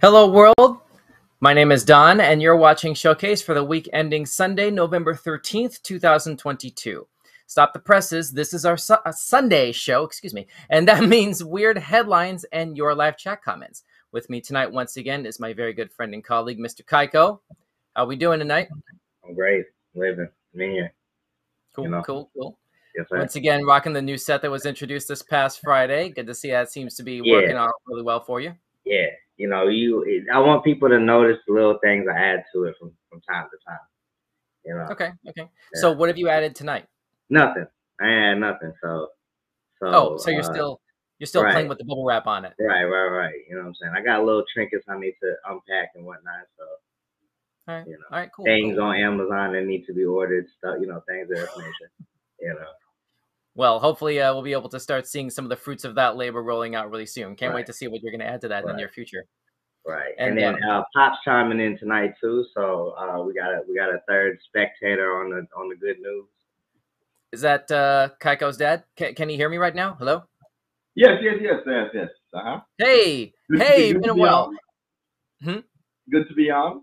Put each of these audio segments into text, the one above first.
Hello, world. My name is Don, and you're watching Showcase for the week ending Sunday, November 13th, 2022. Stop the presses. This is our su- uh, Sunday show, excuse me, and that means weird headlines and your live chat comments. With me tonight, once again, is my very good friend and colleague, Mr. Kaiko. How are we doing tonight? I'm great. Living. Me here. Cool, You know. cool, cool. Yes, sir. Once again, rocking the new set that was introduced this past Friday. Good to see that seems to be Yeah. working out really well for you. Yeah. You know, you. It, I want people to notice the little things I add to it from from time to time. You know, Okay, okay. Yeah. So, what have you added tonight? nothing. I had nothing. So. So. Oh, so you're uh, still you're still right. playing with the bubble wrap on it. Right, right, right. You know what I'm saying? I got little trinkets I need to unpack and whatnot. So All right, you know, all right, cool. things cool. on Amazon that need to be ordered. Stuff. You know, things of that nature. You know. Well, hopefully, uh, we'll be able to start seeing some of the fruits of that labor rolling out really soon. Can't wait to see what you're going to add to that in the near future. Right, And, and, then uh, Pop's chiming in tonight too. So uh, we got a we got a third spectator on the on the good news. Is that uh, Kaiko's dad? Can, can he hear me right now? Hello. Yes, yes, yes, yes, yes. Uh-huh. Hey, Good hey, be- good been to a be while. Hmm? Good to be on.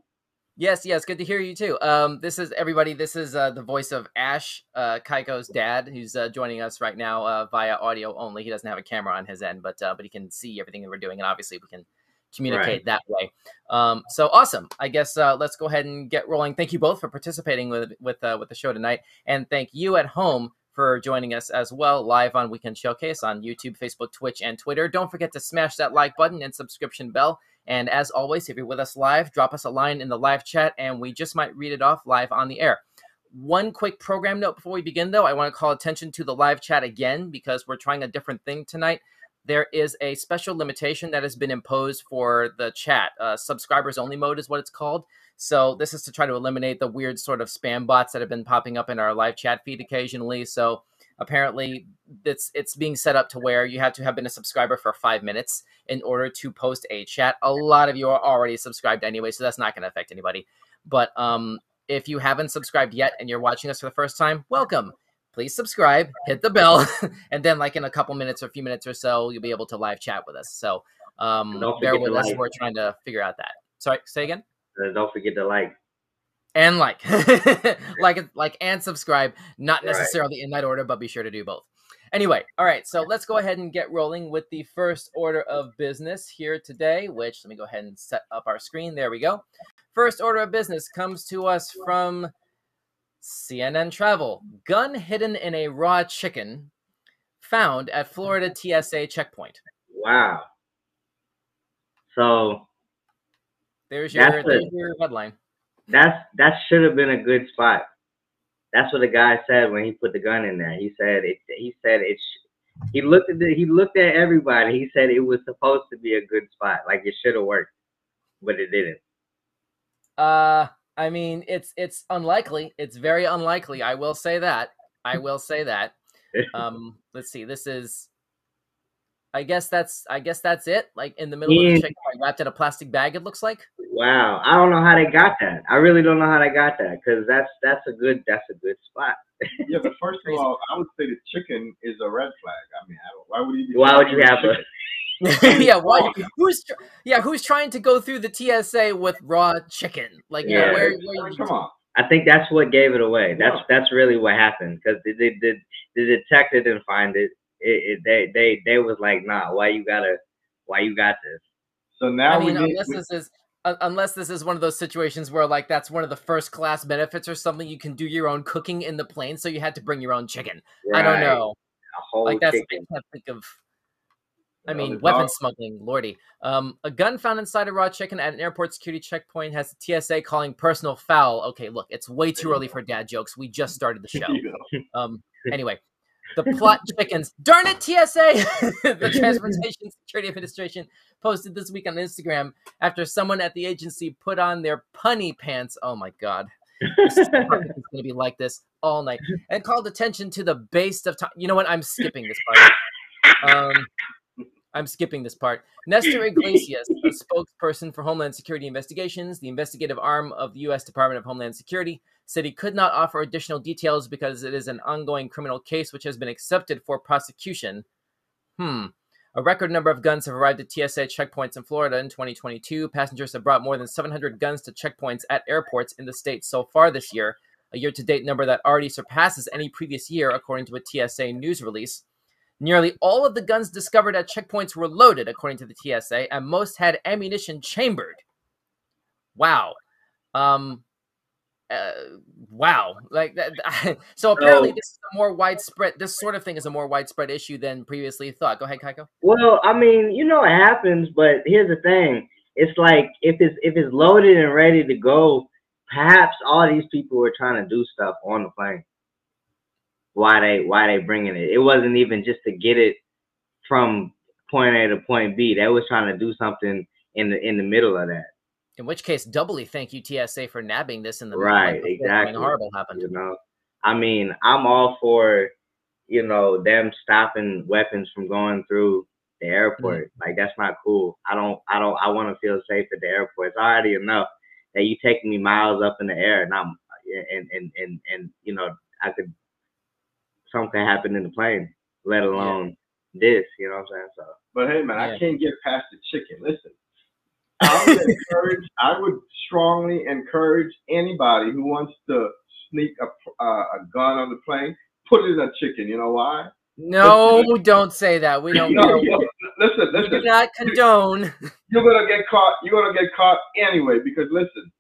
Yes, yes, good to hear you too. Um, this is everybody. This is uh, the voice of Ash, uh, Kaiko's dad, who's uh, joining us right now uh, via audio only. He doesn't have a camera on his end, but uh, but he can see everything that we're doing, and obviously we can communicate that way. Um, so awesome! I guess uh, let's go ahead and get rolling. Thank you both for participating with with uh, with the show tonight, and thank you at home for joining us as well live on Weekend Showcase on YouTube, Facebook, Twitch, and Twitter. Don't forget to smash that like button and subscription bell. And as always, if you're with us live, drop us a line in the live chat and we just might read it off live on the air. One quick program note before we begin, though, I want to call attention to the live chat again because we're trying a different thing tonight. There is a special limitation that has been imposed for the chat. Uh, subscribers only mode is what it's called. So, this is to try to eliminate the weird sort of spam bots that have been popping up in our live chat feed occasionally. So, apparently, it's it's being set up to where you have to have been a subscriber for five minutes in order to post a chat. A lot of you are already subscribed anyway, so that's not going to affect anybody. But um, if you haven't subscribed yet and you're watching us for the first time, welcome. Please subscribe, hit the bell, and then like in a couple minutes or a few minutes or so, you'll be able to live chat with us. So um, bear with us. like. We're trying to figure out that. Sorry, say again. Uh, don't forget to like. And like, like, like, and subscribe. Not Right. necessarily in that order, but be sure to do both. Anyway, all right. So let's go ahead and get rolling with the first order of business here today. Which let me go ahead and set up our screen. There we go. First order of business comes to us from CNN Travel. Gun hidden in a raw chicken found at Florida TSA checkpoint. Wow. So There's your, there's your headline. That's that should have been a good spot. That's what the guy said when he put the gun in there. He said it. He said it. sh- He looked at the, he looked at everybody. He said it was supposed to be a good spot. Like it should have worked, but it didn't. Uh, I mean, it's it's unlikely. It's very unlikely. I will say that. I will say that. Um, let's see. This is. I guess that's. I guess that's it. Like in the middle of the chicken, like, wrapped in a plastic bag. It looks like. Wow. I don't know how they got that. I really don't know how they got that because that's that's a good that's a good spot. Yeah, but first of all, I would say the chicken is a red flag. I mean, I don't, why would you? Be Why would you have chicken? a yeah. Why? Who's? Yeah. Who's trying to go through the TSA with raw chicken? Like, yeah. Yeah. Where? I where mean, you- come on. I think that's what gave it away. That's Yeah. that's really what happened because the, the, the, the detective didn't find it. It, it. They they they was like, nah, why you gotta, why you got this? So now I mean, we unless we- this is. un- Unless this is one of those situations where, like, that's one of the first class benefits or something, you can do your own cooking in the plane, so you had to bring your own chicken. I don't know. A whole like that's chicken. I can't think of. I mean, the weapon smuggling, lordy. Um, a gun found inside a raw chicken at an airport security checkpoint has the TSA calling personal foul. Okay, look, it's way too early for dad jokes. We just started the show. Um, anyway, the plot chickens. Darn it, TSA! the Transportation Security Administration posted this week on Instagram after someone at the agency put on their punny pants. Oh my god. This is going to be like this all night and called attention to the base of time. You know what? I'm skipping this part. Um, I'm skipping this part. Nestor Iglesias, a spokesperson for Homeland Security Investigations, the investigative arm of the U.S. Department of Homeland Security, said he could not offer additional details because it is an ongoing criminal case which has been accepted for prosecution. Hmm. A record number of guns have arrived at TSA checkpoints in Florida in 2022. Passengers have brought more than 700 guns to checkpoints at airports in the state so far this year, a year to date number that already surpasses any previous year, according to a TSA news release. Nearly all of the guns discovered at checkpoints were loaded, according to the TSA, and most had ammunition chambered. Wow. Um, uh, wow. Like that. so apparently, So- this is a more widespread. This sort of thing is a more widespread issue than previously thought. Go ahead, Kaiko. Well, I mean, you know it happens, but here's the thing: it's like if it's if it's loaded and ready to go, perhaps all these people were trying to do stuff on the plane. Why they why they bringing it? It wasn't even just to get it from point A to point B. They was trying to do something in the in the middle of that. In which case, doubly thank you TSA for nabbing this in the Right, before something exactly. horrible happened. You know, I mean, I'm all for you know them stopping weapons from going through the mm-hmm. airport. Like that's not cool. I don't, I don't, I want to feel safe at the airport. It's already enough that you taking me miles up in the air, and I'm, and and and and you know, I could something could happen in the plane, let alone this. You know what I'm saying? So But hey, man, Yeah. I can't get past the chicken. Listen, I would encourage. I would strongly encourage anybody who wants to sneak a uh, a gun on the plane, put it in a chicken. You know why? No, don't say that. We don't. We, No, don't, listen, we do not condone. You're gonna get caught. You're gonna get caught anyway because listen,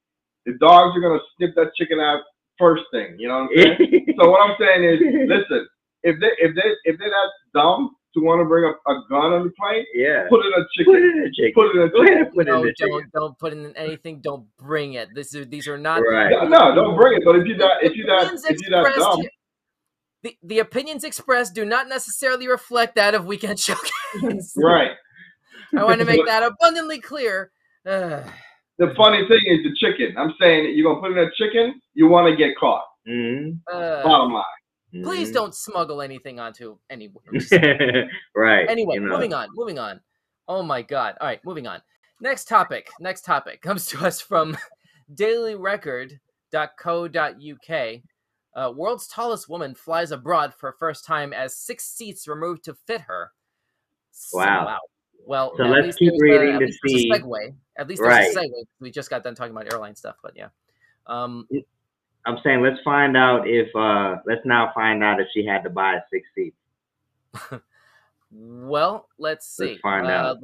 the dogs are gonna snip that chicken out first thing. You know what I'm saying? so what I'm saying is, listen, if they if they if they're that dumb to want to bring a, a gun on the plane, yeah, put in a put chicken. it in the chicken. Put it in a Go ahead chicken. and put it No, in the chicken. don't don't put in anything. Don't bring it. This is these are not. Right. No, no, don't bring it. But if you that if you that Opinions if you that expressed dumb, The, the opinions expressed do not necessarily reflect that of Weekend Showcase. right? I want to make that abundantly clear. Ugh. The funny thing is the chicken. I'm saying that you're gonna put in a chicken, you want to get caught. Mhm. Uh, Bottom line. Please Mhm. don't smuggle anything onto any. right. Anyway, you know. moving on, moving on. Oh my god. All right, moving on. Next topic. Next topic comes to us from dailyrecord.co.uk. Uh, world's tallest woman flies abroad for first time as six seats removed to fit her. So- Wow. Well, So let's keep reading a, to least there's a see- segue. At least Right. there's a segue. We just got done talking about airline stuff, but yeah. Um, I'm saying let's find out if uh let's now find out if she had to buy six seats. well, let's see. Let's find Uh, out.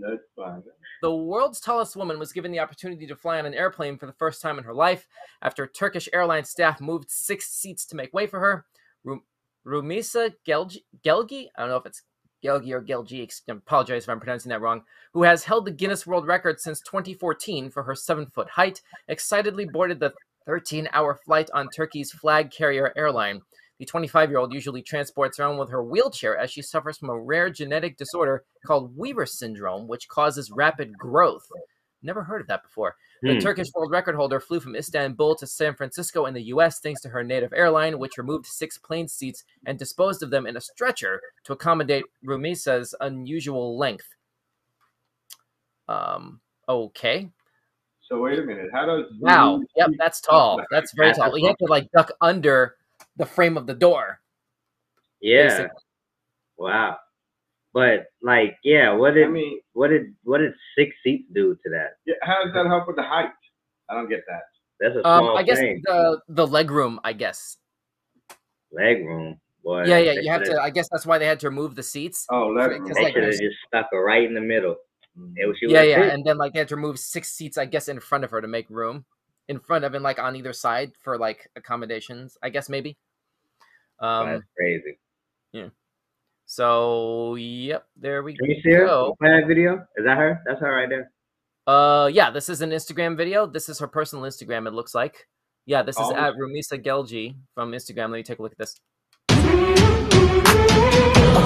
That's fine. The world's tallest woman was given the opportunity to fly on an airplane for the first time in her life after Turkish airline staff moved six seats to make way for her. Ru- Rumeysa Gelgi, Gelgi, I don't know if it's Gelgi or Gelgi, I apologize if I'm pronouncing that wrong, who has held the Guinness World Record since 2014 for her seven foot height, excitedly boarded the 13 hour flight on Turkey's flag carrier airline. The 25 year old usually transports around with her wheelchair as she suffers from a rare genetic disorder called Weaver syndrome, which causes rapid growth. Never heard of that before. The Hmm. Turkish world record holder flew from Istanbul to San Francisco in the US thanks to her native airline, which removed six plane seats and disposed of them in a stretcher to accommodate Rumeysa's unusual length. Um, okay. So wait a minute. How does Wow. Yep, that's tall. That's very That's tall. You have to like duck under the frame of the door. Yeah. basically. Wow. But like, yeah, what did I mean, what did what did six seats do to that? yeah, how does that help with the height? I don't get that. That's a Um, small I guess thing. the the leg room, I guess. Leg room. Boy, Yeah, yeah. You have to I guess that's why they had to remove the seats. Oh, let Because, They like, should have there's- just stuck her right in the middle. It was she yeah, would've yeah, fit. and then like they had to remove six seats, I guess, in front of her to make room, in front of and like on either side for like accommodations. I guess maybe. Um. That's crazy. Yeah. So yep, there we go. Can you see her? go. Play that video? Is that her? That's her right there. Uh, yeah, this is an Instagram video. This is her personal Instagram. It looks like. Yeah, this is Oh. at Rumeysa Gelgi from Instagram. Let me take a look at this.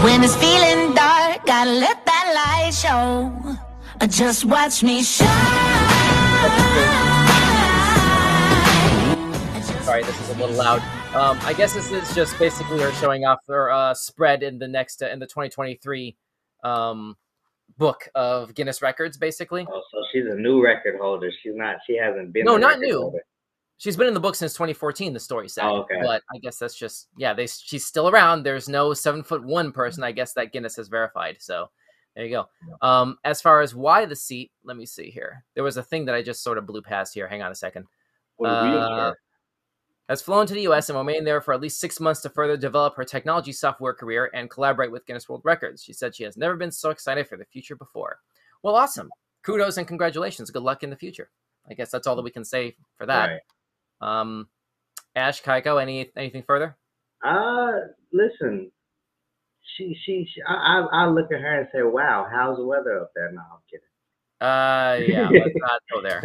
When it's feeling dark, gotta let that light show. Just watch me shine. Sorry, this is a little loud. Um, I guess this is just basically her showing off her uh, spread in the next uh, in the 2023 um, book of Guinness records. Basically, Oh, so she's a new record holder. She's not. She hasn't been. No, not new. holder. she's been in the book since 2014. The story said, Oh, okay. but I guess that's just yeah. They she's still around. There's no seven foot one person. I guess that Guinness has verified. So There you go. Um, as far as why the seat, let me see here. There was a thing that I just sort of blew past here. Hang on a second. Uh. Has flown to the U.S. and will remain there for at least six months to further develop her technology software career and collaborate with Guinness World Records. She said she has never been so excited for the future before. Well, awesome. Kudos and congratulations. Good luck in the future. I guess that's all that we can say for that. Right. Um, Ash Kaiko, any anything further? Uh, listen, she, she, she I, I, I look at her and say, "Wow, how's the weather up there?" No, I'm kidding. Uh, yeah, let's not go there.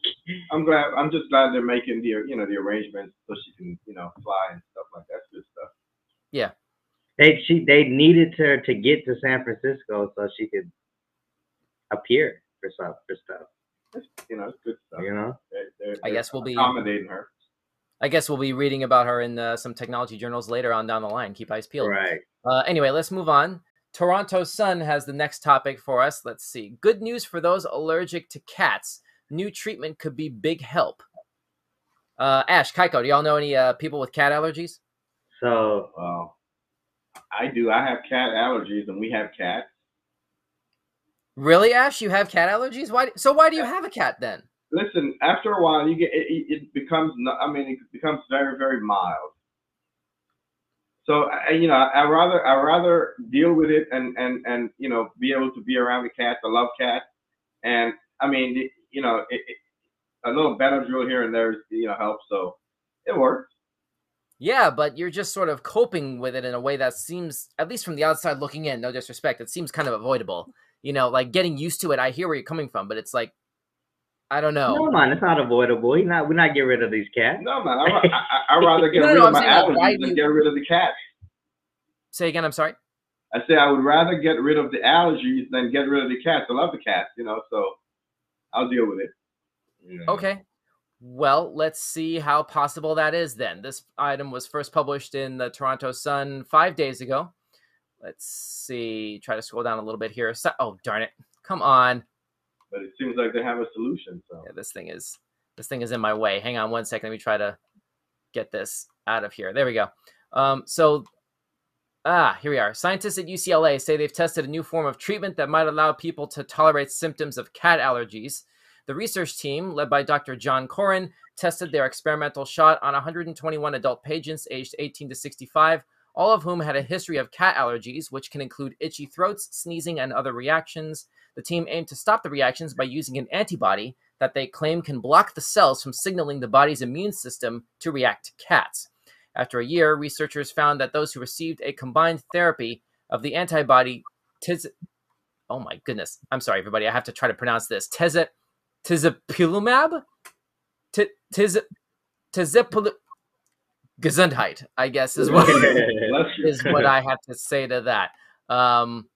I'm glad. I'm just glad they're making the you know the arrangements so she can you know fly and stuff like that. That's good stuff. Yeah. They, she, they needed her to get to San Francisco so she could appear for stuff, for stuff. You know, good stuff. You know. They're, they're, I guess we'll be- accommodating her. I guess we'll be reading about her in uh, some technology journals later on down the line. Keep eyes peeled. Right. Uh, anyway, let's move on. Toronto Sun has the next topic for us. Let's see. Good news for those allergic to cats. New treatment could be big help. Uh, Ash, Kaiko, do y'all know any uh, people with cat allergies? So I do. I have cat allergies, and we have cats. Really, Ash? You have cat allergies? Why? So why do you have a cat then? Listen, after a while, you get it, it becomes. I mean, it becomes very, very mild. So I, you know, I rather I rather deal with it and and and you know be able to be around the cats. I love cats, and I mean, you know, it, it, a little Benadryl here and there, you know, helps. So it works. Yeah, but you're just sort of coping with it in a way that seems, at least from the outside looking in, no disrespect, it seems kind of avoidable. You know, like getting used to it. I hear where you're coming from, but it's like, I don't know. no, man, it's not avoidable. We're not, we're not get rid of these cats. No, man, I, I, I I'd rather get No, no, rid no, of I'm my saying, like, allergies than you- get rid of the cats. Say again. I'm sorry. I say I would rather get rid of the allergies than get rid of the cats. I love the cats, you know, so I'll deal with it. You know. Okay. Well, let's see how possible that is then. This item was first published in the Toronto Sun five days ago. Let's see. Try to scroll down a little bit here. So- oh, darn it. Come on. But it seems like they have a solution. So Yeah, this thing is this thing is in my way. Hang on one second. Let me try to get this out of here. There we go. Um, so ah, here we are. Scientists at UCLA say they've tested a new form of treatment that might allow people to tolerate symptoms of cat allergies. The research team, led by Dr. John Corren, tested their experimental shot on 121 adult patients aged 18 to 65, all of whom had a history of cat allergies, which can include itchy throats, sneezing, and other reactions. The team aimed to stop the reactions by using an antibody that they claim can block the cells from signaling the body's immune system to react to cats. After a year, researchers found that those who received a combined therapy of the antibody tiz oh my goodness, I'm sorry everybody, I have to try to pronounce this. Teze tizapilumab? Ti- Tiz tizapil Gesundheit, I guess is what bless you. is what I have to say to that. Um,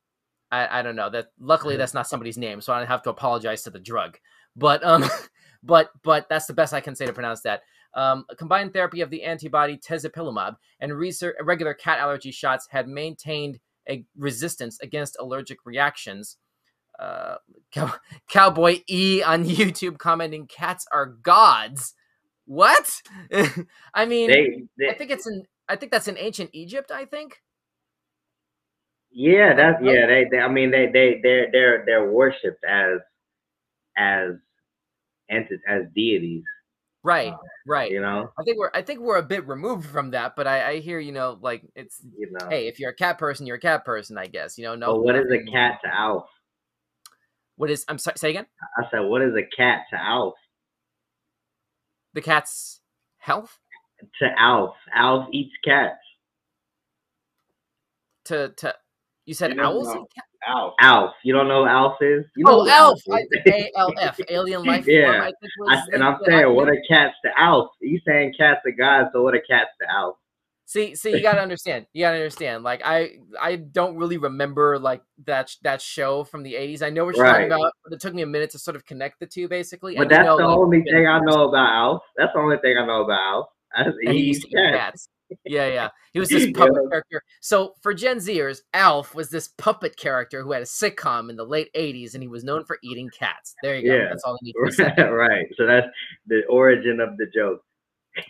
I, I don't know that. Luckily, that's not somebody's name, so I don't have to apologize to the drug. But um, but but that's the best I can say to pronounce that. Um, a combined therapy of the antibody tezepelumab and research, regular cat allergy shots had maintained a resistance against allergic reactions. Uh, Cow- Cowboy E on YouTube commenting, "Cats are gods." What? I mean, They, they, I think it's in. I think that's in ancient Egypt. I think. yeah, that's oh. yeah. They, they, I mean, they, they, they're, they're, they're worshipped as, as, as deities. Right. Um, right. You know, I think we're. I think we're a bit removed from that, but I, I hear you know like it's. you know. Hey, if you're a cat person, you're a cat person. I guess you know. No. but what is a cat to Alf? What is? I'm sorry. Say again. I said, what is a cat to Alf? The cat's health To Alf. Alf eats cats. to to. You said You don't owls. know. Alf. Alf. You don't know who Alf is? You Oh, know who elf. is. A L F. Alien life form. Yeah. I think I, and I'm saying, what think- are cats to Alf? You saying cats are God, so what are cats to Alf? See, see, you gotta understand. You gotta understand. Like, I, I don't really remember like that sh- that show from the '80s. I know what you're talking about, but it took me a minute to sort of connect the two, basically. But and you that's know, the like, only thing I know about Alf. That's the only thing I know about Alf. And he used to eat cats. Yeah, yeah. He was this puppet Yeah. character. So for Gen Zers, Alf was this puppet character who had a sitcom in the late '80s, and he was known for eating cats. There you go. Yeah. That's all I need to say. right. So that's the origin of the joke.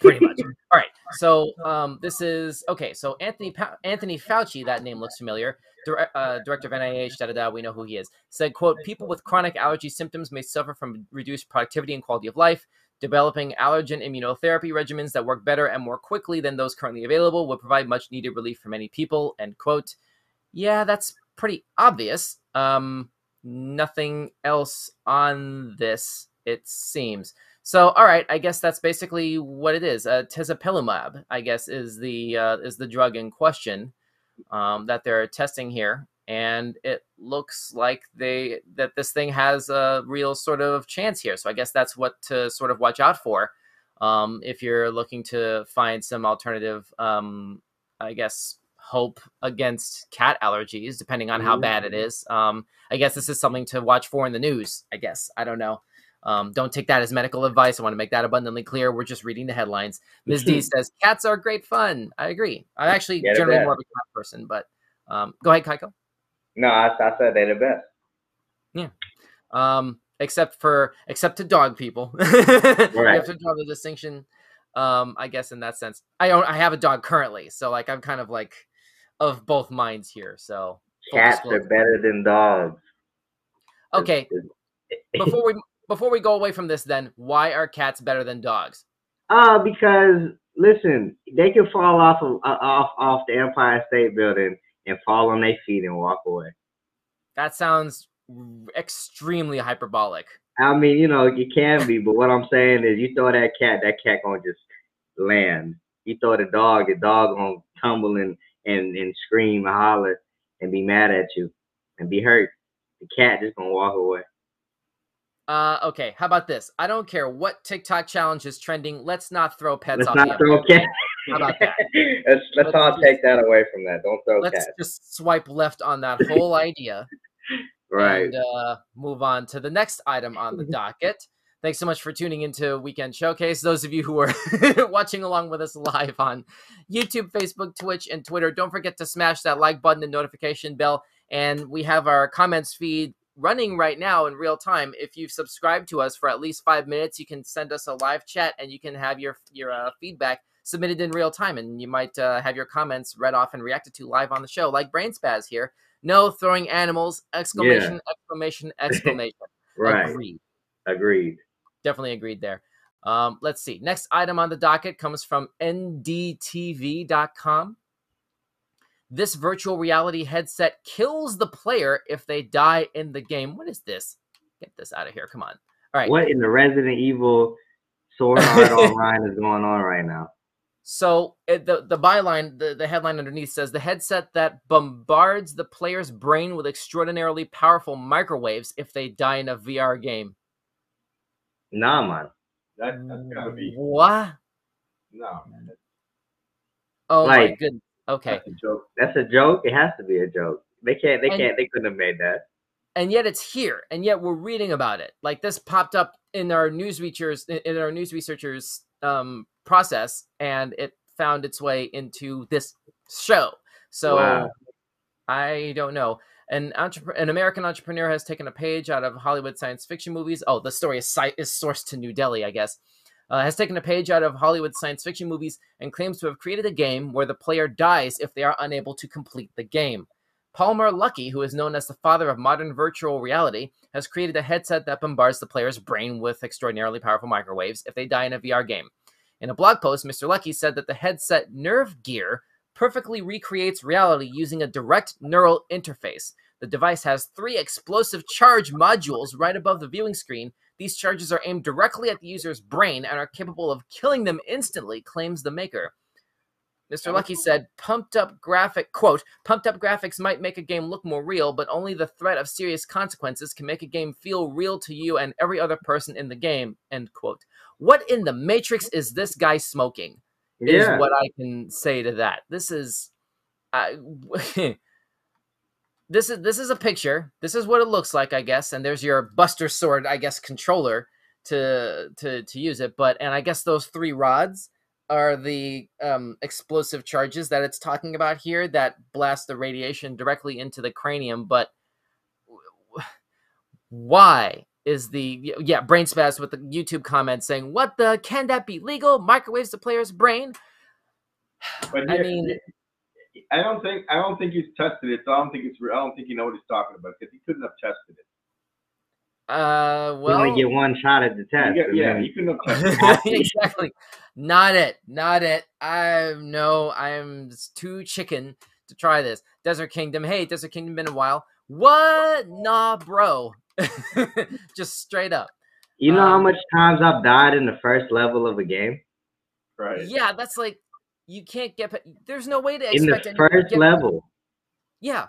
Pretty much. All right. So um, this is okay. So Anthony pa- Anthony Fauci, that name looks familiar. Dire- uh, director of NIH, da da da. We know who he is. Said, "quote People with chronic allergy symptoms may suffer from reduced productivity and quality of life. Developing allergen immunotherapy regimens that work better and more quickly than those currently available would provide much needed relief for many people." End quote. Yeah, that's pretty obvious. Um, nothing else on this, it seems. So, all right, I guess that's basically what it is. Uh, tezepelumab, I guess, is the uh, is the drug in question um, that they're testing here, and it looks like they that this thing has a real sort of chance here. So, I guess that's what to sort of watch out for um, if you're looking to find some alternative, um, I guess, hope against cat allergies, depending on how bad it is. Um, I guess this is something to watch for in the news. I guess I don't know. Um, don't take that as medical advice. I want to make that abundantly clear. We're just reading the headlines. Ms. D says cats are great fun. I agree. I'm actually they're generally more of a cat person, but um, go ahead, Kaiko. No, I, I said they're the best. Um, except for except to dog people, you have Right. to draw the distinction. Um, I guess in that sense, I own I have a dog currently, so like I'm kind of like of both minds here. So Cats are better than dogs. okay. Before we before we go away from this, then why are cats better than dogs? Uh, because listen, they can fall off of uh, off off the Empire State Building and fall on their feet and walk away. That sounds extremely hyperbolic. I mean, you know, it can be, but what I'm saying is, you throw that cat, that cat gonna just land. You throw the dog, the dog gonna tumble and and and scream and holler and be mad at you and be hurt. The cat just gonna walk away. Uh, okay, how about this? I don't care what TikTok challenge is trending. Let's not throw pets Let's off not throw Empire. cat. How about that? let's let's, Let's all just- take that away from that. Don't throw cats. Let's cats. just swipe left on that whole idea. Right. and uh, move on to the next item on the docket. Thanks so much for tuning into Weekend Showcase. Those of you who are watching along with us live on YouTube, Facebook, Twitch, and Twitter, don't forget to smash that like button and notification bell. And we have our comments feed running right now in real time. If you've subscribed to us for at least five minutes, you can send us a live chat and you can have your your uh, feedback submitted in real time, and you might uh, have your comments read off and reacted to live on the show, like Brain Spaz here. No throwing animals! Exclamation! Exclamation! Exclamation! right. Agreed. Agreed. Definitely agreed there. Um, let's see. Next item on the docket comes from ndtv.com. This virtual reality headset kills the player if they die in the game. What is this? Get this out of here. Come on. All right. What in the Resident Evil Sword Art Online is going on right now? So it, the the byline, the, the headline underneath says the headset that bombards the player's brain with extraordinarily powerful microwaves if they die in a VR game. Nah, man. That, that's gotta be What? no, man. That's, Oh my Like- goodness. Okay. that's a joke. That's a joke. It has to be a joke. They can't. They And- can't. They couldn't have made that. and yet it's here and yet we're reading about it like this popped up in our news researchers in our news researchers um process and it found its way into this show so Wow. i don't know an entrepreneur an american entrepreneur has taken a page out of hollywood science fiction movies oh the story is site is sourced to new delhi i guess uh, has taken a page out of hollywood science fiction movies and claims to have created a game where the player dies if they are unable to complete the game Palmer Luckey, who is known as the father of modern virtual reality, has created a headset that bombards the player's brain with extraordinarily powerful microwaves if they die in a VR game. In a blog post, Mr. Luckey said that the headset Nerve Gear perfectly recreates reality using a direct neural interface. The device has three explosive charge modules right above the viewing screen. These charges are aimed directly at the user's brain and are capable of killing them instantly, claims the maker. Mr. Luckey said, pumped up graphic, quote, pumped up graphics might make a game look more real, but only the threat of serious consequences can make a game feel real to you and every other person in the game, end quote. What in the Matrix is this guy smoking? Is Yeah. what I can say to that. This is, uh, this is this is a picture. This is what it looks like, I guess. And there's your Buster Sword, I guess, controller to to to use it. But and I guess those three rods are the um, explosive charges that it's talking about here that blast the radiation directly into the cranium. But why? is the yeah brain spaz with the YouTube comment saying, "What the can that be legal? Microwaves the player's brain." But I here- mean- I don't think I don't think he's tested it. So I don't think it's. real. I don't think he knows what he's talking about because he couldn't have tested it. Uh, well, You only get one shot at the test. You get- yeah, then- he couldn't have tested it. exactly. Not it. Not it. I'm no. I'm s- too chicken to try this. Desert Kingdom. Hey, Desert Kingdom. Been a while. What? Nah, bro. Just straight up. you know how um, much times I've died in the first level of a game? Right. Yeah, that's like you can't get. There's no way to In the expect anyone to first level. Yeah.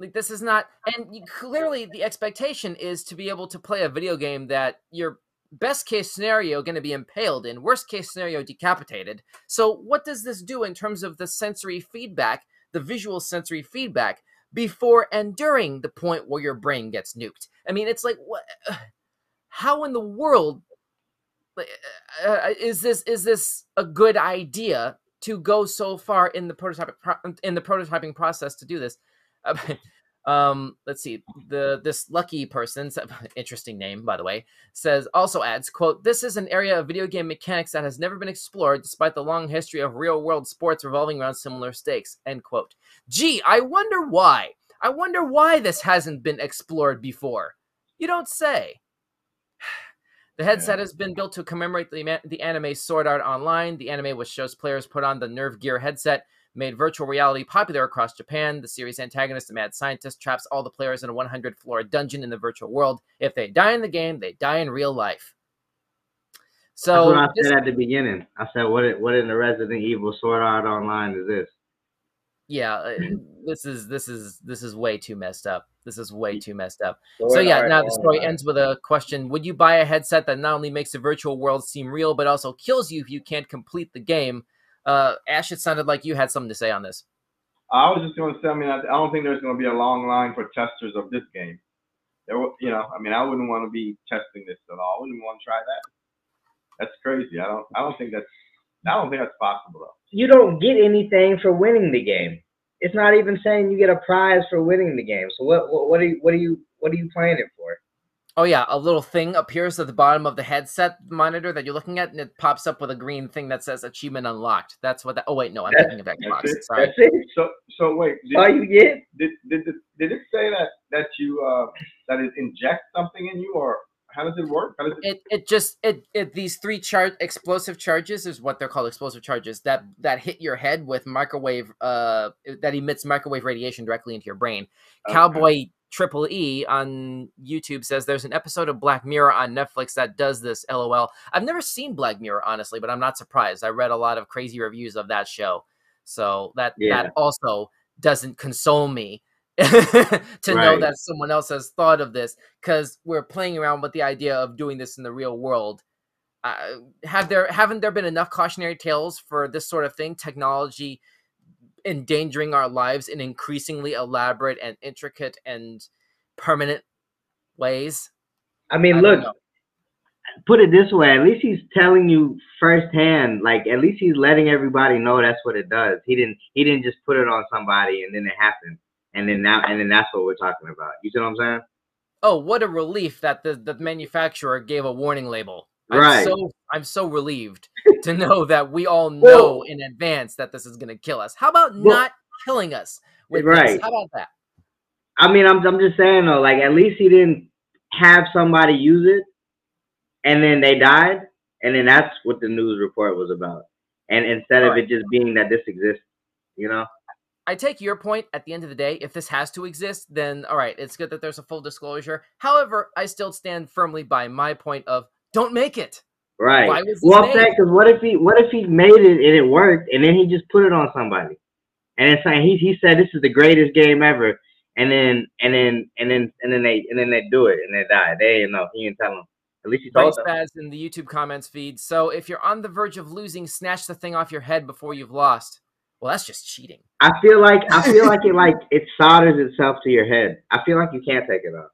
like this is not, and you, clearly the expectation is to be able to play a video game that your best case scenario going to be impaled in, worst case scenario decapitated. So what does this do in terms of the sensory feedback, the visual sensory feedback before and during the point where your brain gets nuked? I mean, it's like what? How in the world uh, uh, is this is this a good idea to go so far in the prototyping pro- in the prototyping process to do this? Uh, um, let's see. The this lucky person, interesting name by the way, says also adds quote This is an area of video game mechanics that has never been explored, despite the long history of real world sports revolving around similar stakes. End quote. Gee, I wonder why. I wonder why this hasn't been explored before. You don't say. The headset has been built to commemorate the, the anime Sword Art Online. The anime, which shows players put on the Nerve Gear headset, made virtual reality popular across Japan. The series antagonist, the mad scientist, traps all the players in a 100 floor dungeon in the virtual world. If they die in the game, they die in real life. So That's what I this- said at the beginning. I said, "What? What in the Resident Evil Sword Art Online is this?" Yeah, uh, this is this is this is way too messed up. This is way too messed up. So yeah, now the story ends with a question: Would you buy a headset that not only makes the virtual world seem real, but also kills you if you can't complete the game? Uh, Ash, it sounded like you had something to say on this. I was just going to say. I mean, I, don't think there's going to be a long line for testers of this game. There, will- you know, I mean, I wouldn't want to be testing this at all. I wouldn't want to try that. That's crazy. I don't. I don't think that's. I don't think that's possible though. You don't get anything for winning the game. It's not even saying you get a prize for winning the game. So what? What, what are you? What are you? What are you playing it for? Oh yeah, a little thing appears at the bottom of the headset monitor that you're looking at, and it pops up with a green thing that says "Achievement Unlocked." That's what. That, oh wait, no, I'm That's- thinking of that's Xbox. it. Sorry. That's it. So, so wait. Did, All you get. did, did, did, did it say that that you uh, that it injects something in you, or how does it work? Does it? it it just it, it these three charge explosive charges is what they're called explosive charges that that hit your head with microwave uh that emits microwave radiation directly into your brain Okay. cowboy triple e on youtube says there's an episode of black mirror on netflix that does this lol i've never seen black mirror honestly but i'm not surprised i read a lot of crazy reviews of that show so that Yeah. that also doesn't console me to know that someone else has thought of this because we're playing around with the idea of doing this in the real world. Uh, have there haven't there been enough cautionary tales for this sort of thing? Technology endangering our lives in increasingly elaborate and intricate and permanent ways. I mean, I look. Put it this way. At least he's telling you firsthand. Like at least he's letting everybody know that's what it does. He didn't. He didn't just put it on somebody and then it happened. And then now and then that's what we're talking about. You see what I'm saying? Oh, what a relief that the, the manufacturer gave a warning label. I'm Right. so I'm so relieved to know that we all know in advance that this is going to kill us. How about not killing us with Right. this? How about that? I mean, I'm I'm just saying though. Like at least he didn't have somebody use it, and then they died, and then that's what the news report was about. And instead of Right. it just being that this exists, you know. I take your point at the end of the day. If this has to exist, then all right, it's good that there's a full disclosure. However, I still stand firmly by my point of don't make it. Right. Why was this well, because what if he what if he made it and it worked, and then he just put it on somebody, and it's like he he said this is the greatest game ever, and then and then and then and then they and then they do it and they die. They didn't know. He didn't tell them. At least he Brain told them. spaz in the YouTube comments feed. So if you're on the verge of losing, snatch the thing off your head before you've lost. Well, that's just cheating. I feel like I feel like it like it solders itself to your head. I feel like you can't take it off.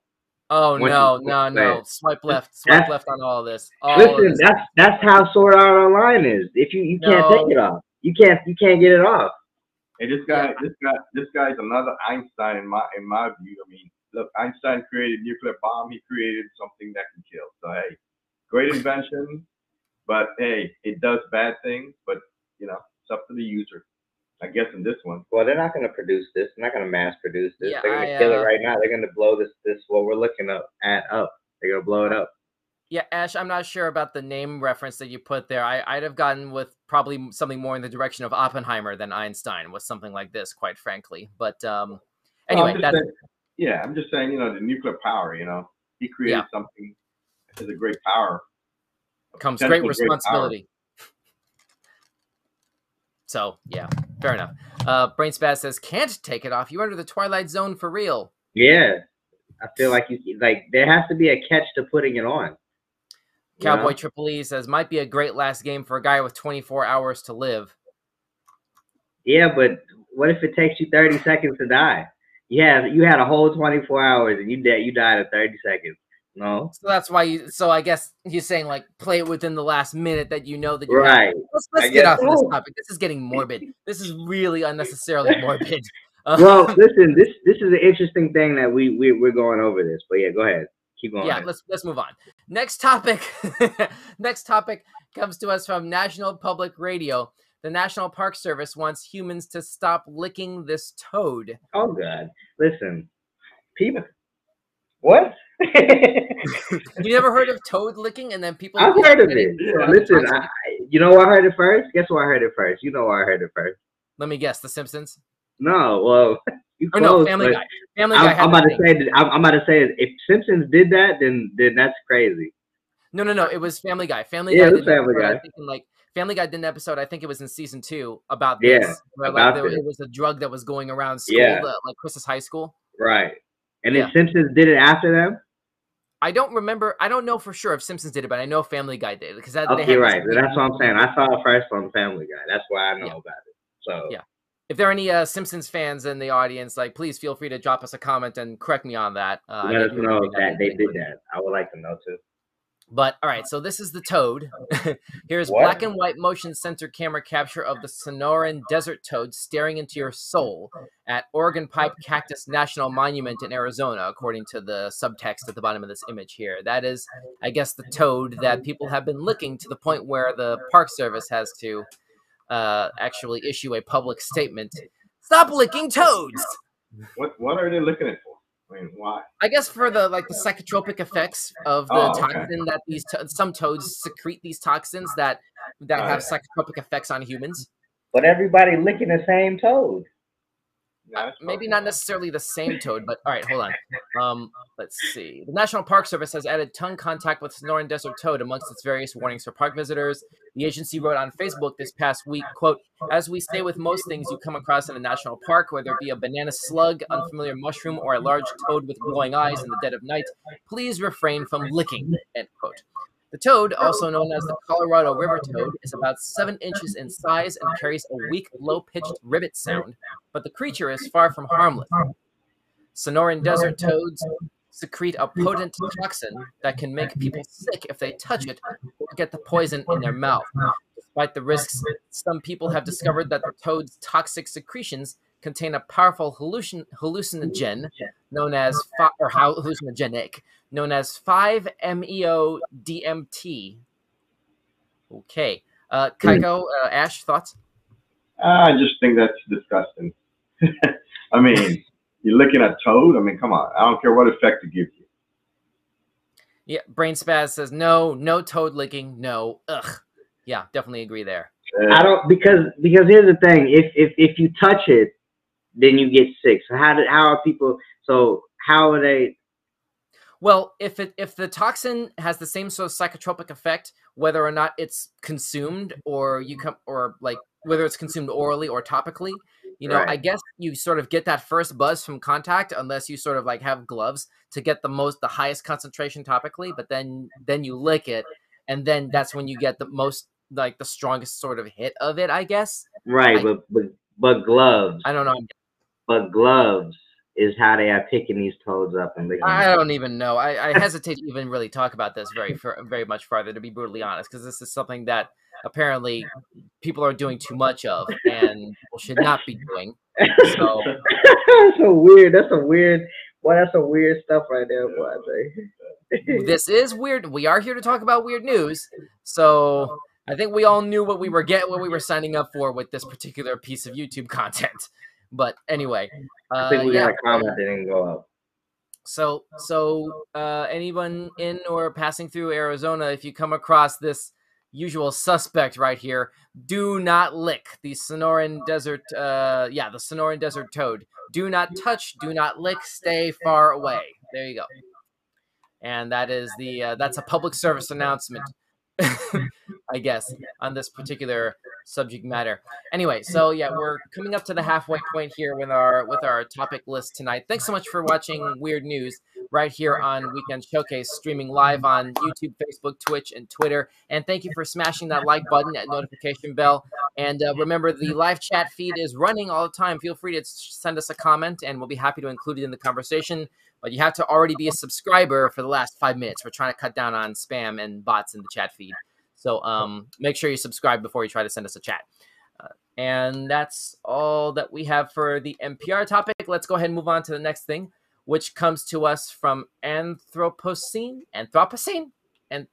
Oh Once no, no, no! right. Swipe left, swipe That's- left on all this. All of Listen, this. that's that's how Sword Art Online is. If you you can't No. take it off, you can't you can't get it off. Hey, this guy, this guy, this guy's another Einstein in my in my view. I mean, look, Einstein created nuclear bomb. He created something that can kill. So hey, great invention, but hey, it does bad things. But you know, it's up to the user. I guess in this one. Well, they're not going to produce this. They're not going to mass produce this. Yeah, they're going to I, kill uh, it right now. They're going to blow this this what we're looking up at up. They're going to blow it up. Yeah, Ash, I'm not sure about the name reference that you put there. I, I'd have gotten with probably something more in the direction of Oppenheimer than Einstein with something like this, quite frankly. But um, Well, I'm anyway, that's saying- yeah, I'm just saying, you know, the nuclear power. You know, he created something as a great power. comes potential great great power. responsibility. So yeah, fair enough. Uh, Brain Spaz says, "Can't take it off. You're under the twilight zone for real." Yeah, I feel like you like there has to be a catch to putting it on. you know? Cowboy Triple E says, "Might be a great last game for a guy with 24 hours to live." Yeah, but what if it takes you 30 seconds to die? Yeah, you had a whole 24 hours and you dead. You died in 30 seconds. No, So that's why you. So I guess you're saying like play it within the last minute that you know that you're right? Let's, let's get off of this topic. This is getting morbid. This is really unnecessarily morbid. Uh, Well, listen, this this is an interesting thing that we we we're going over this, but yeah, go ahead, keep going. yeah, let's let's move on. Next topic. Next topic comes to us from National Public Radio. The National Park Service wants humans to stop licking this toad. oh God, listen, people, what? You never heard of toad licking, and then people. I've heard of it. Yeah. Listen, I, you know where I heard it first? Guess where I heard it first? You know where I heard it first? Let me guess. The Simpsons. No, well, you Or no, close, Family Guy. Family Guy. I'm, I'm about to say that I'm, I'm about to say that if Simpsons did that, then then that's crazy. No, no, no. It was Family Guy. Family Yeah, Guy. it Family Guy. think, in, like Family Guy did an episode. I think it was in season two about Yeah, this. where, about like there, this. it was a drug that was going around school, Yeah. uh, like Chris's high school. Right. And Yeah. Simpsons did it after them. I don't remember. I don't know for sure if Simpsons did it, but I know Family Guy did because that. Okay, right. That's what I'm saying. I saw it first on Family Guy. That's why I know Yeah. about it. So Yeah. If there are any uh, Simpsons fans in the audience, like please feel free to drop us a comment and correct me on that. Uh, let us know that they did that. I would like to know too. But all right, so this is the toad. Here's What? black and white motion sensor camera capture of the Sonoran desert toad staring into your soul at Organ Pipe Cactus National Monument in Arizona, according to the subtext at the bottom of this image here. That is, I guess, the toad that people have been licking to the point where the Park Service has to uh, actually issue a public statement. Stop licking toads. What what are they looking at for? I mean, why? I guess for the like the psychotropic effects of the Oh, okay. toxin that these to- some toads secrete these toxins that that have psychotropic effects on humans. But everybody licking the same toad. No, that's Maybe not necessarily the same toad, but all right, hold on. Um, let's see. The National Park Service has added tongue contact with Sonoran Desert toad amongst its various warnings for park visitors. The agency wrote on Facebook this past week, "quote As we say with most things you come across in a national park, whether it be a banana slug, unfamiliar mushroom, or a large toad with glowing eyes in the dead of night, please refrain from licking." End quote. The toad, also known as the Colorado River toad, is about seven inches in size and carries a weak, low-pitched ribbit sound but the creature is far from harmless. Sonoran desert toads secrete a potent toxin that can make people sick if they touch it or get the poison in their mouth. Despite the risks, some people have discovered that the toad's toxic secretions contain a powerful hallucin- hallucinogen known as fi- or hallucinogenic known as 5-MeO DMT. Okay. Uh, Kaiko, uh, Ash, thoughts? I just think that's disgusting. I mean, you're looking at toad. I mean, come on. I don't care what effect it gives you. Yeah, Brain Spaz says no, no toad licking, no. Ugh. Yeah, definitely agree there. I don't because because here's the thing. If if if you touch it, then you get sick. So how did how are people? So how are they? Well, if it if the toxin has the same sort of psychotropic effect, whether or not it's consumed or you come or like whether it's consumed orally or topically, you know, Right. I guess you sort of get that first buzz from contact unless you sort of like have gloves to get the most the highest concentration topically, but then then you lick it and then that's when you get the most like the strongest sort of hit of it, I guess. Right, I- but but but gloves. I don't know. But gloves is how they are picking these toads up and. I them. don't even know. I, I hesitate to even really talk about this very very much farther, to be brutally honest, because this is something that apparently people are doing too much of and should not be doing. So That's so weird. That's a weird. Boy, that's some weird stuff right there, boy. This is weird. We are here to talk about weird news, so I think we all knew what we were getting, what we were signing up for with this particular piece of YouTube content. But anyway, I think uh, we yeah. got a comment that didn't go up. So, so uh, anyone in or passing through Arizona, if you come across this usual suspect right here, do not lick the Sonoran Desert. Uh, yeah, the Sonoran Desert toad. Do not touch. Do not lick. Stay far away. There you go. And that is the uh, that's a public service announcement, I guess, on this particular subject matter. Anyway, so yeah, we're coming up to the halfway point here with our with our topic list tonight. Thanks so much for watching Weird News right here on Weekend Showcase, streaming live on YouTube, Facebook, Twitch, and Twitter. And thank you for smashing that like button, that notification bell. And uh, remember, the live chat feed is running all the time. Feel free to send us a comment, and we'll be happy to include it in the conversation. But you have to already be a subscriber for the last five minutes. We're trying to cut down on spam and bots in the chat feed. So um, make sure you subscribe before you try to send us a chat. Uh, and that's all that we have for the NPR topic. Let's go ahead and move on to the next thing, which comes to us from Anthropocene, Anthropocene, and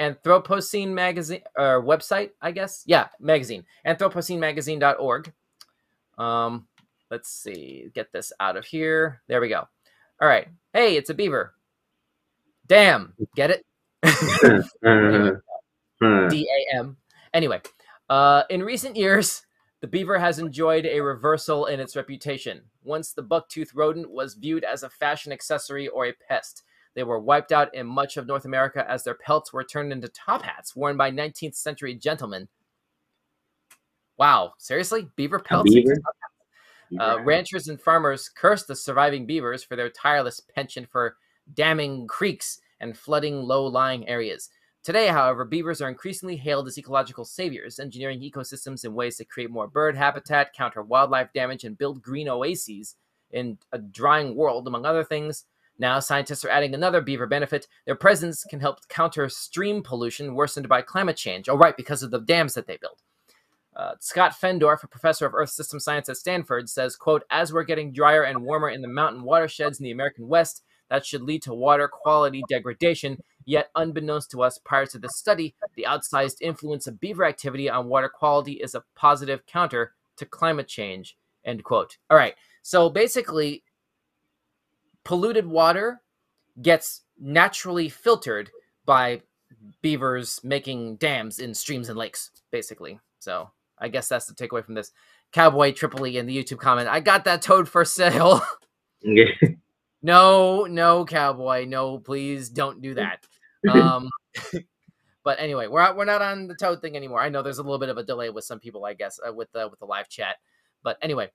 Anthropocene magazine or website, I guess. Yeah, magazine. Anthropocenemagazine.org. Um, let's see, get this out of here. There we go. All right. Hey, it's a beaver. Damn, get it? D A M. Anyway, uh, in recent years, the beaver has enjoyed a reversal in its reputation. Once the bucktooth rodent was viewed as a fashion accessory or a pest. They were wiped out in much of North America as their pelts were turned into top hats worn by 19th century gentlemen. Wow, seriously? Beaver pelts? beaver? Uh, ranchers and farmers cursed the surviving beavers for their tireless penchant for damming creeks and flooding low lying areas. Today, however, beavers are increasingly hailed as ecological saviors, engineering ecosystems in ways that create more bird habitat, counter wildlife damage, and build green oases in a drying world, among other things. Now, scientists are adding another beaver benefit. Their presence can help counter stream pollution worsened by climate change. Oh, right, because of the dams that they build. Uh, Scott Fendorf, a professor of Earth System Science at Stanford, says, quote, as we're getting drier and warmer in the mountain watersheds in the American West, that should lead to water quality degradation. Yet, unbeknownst to us prior to this study, the outsized influence of beaver activity on water quality is a positive counter to climate change, end quote. All right, so basically, polluted water gets naturally filtered by beavers making dams in streams and lakes, basically. So I guess that's the takeaway from this. Cowboy Tripoli in the YouTube comment. I got that toad for sale. no, no, cowboy, no, please don't do that. Um, but anyway, we're out, we're not on the toad thing anymore. I know there's a little bit of a delay with some people, I guess, uh, with the with the live chat. But anyway,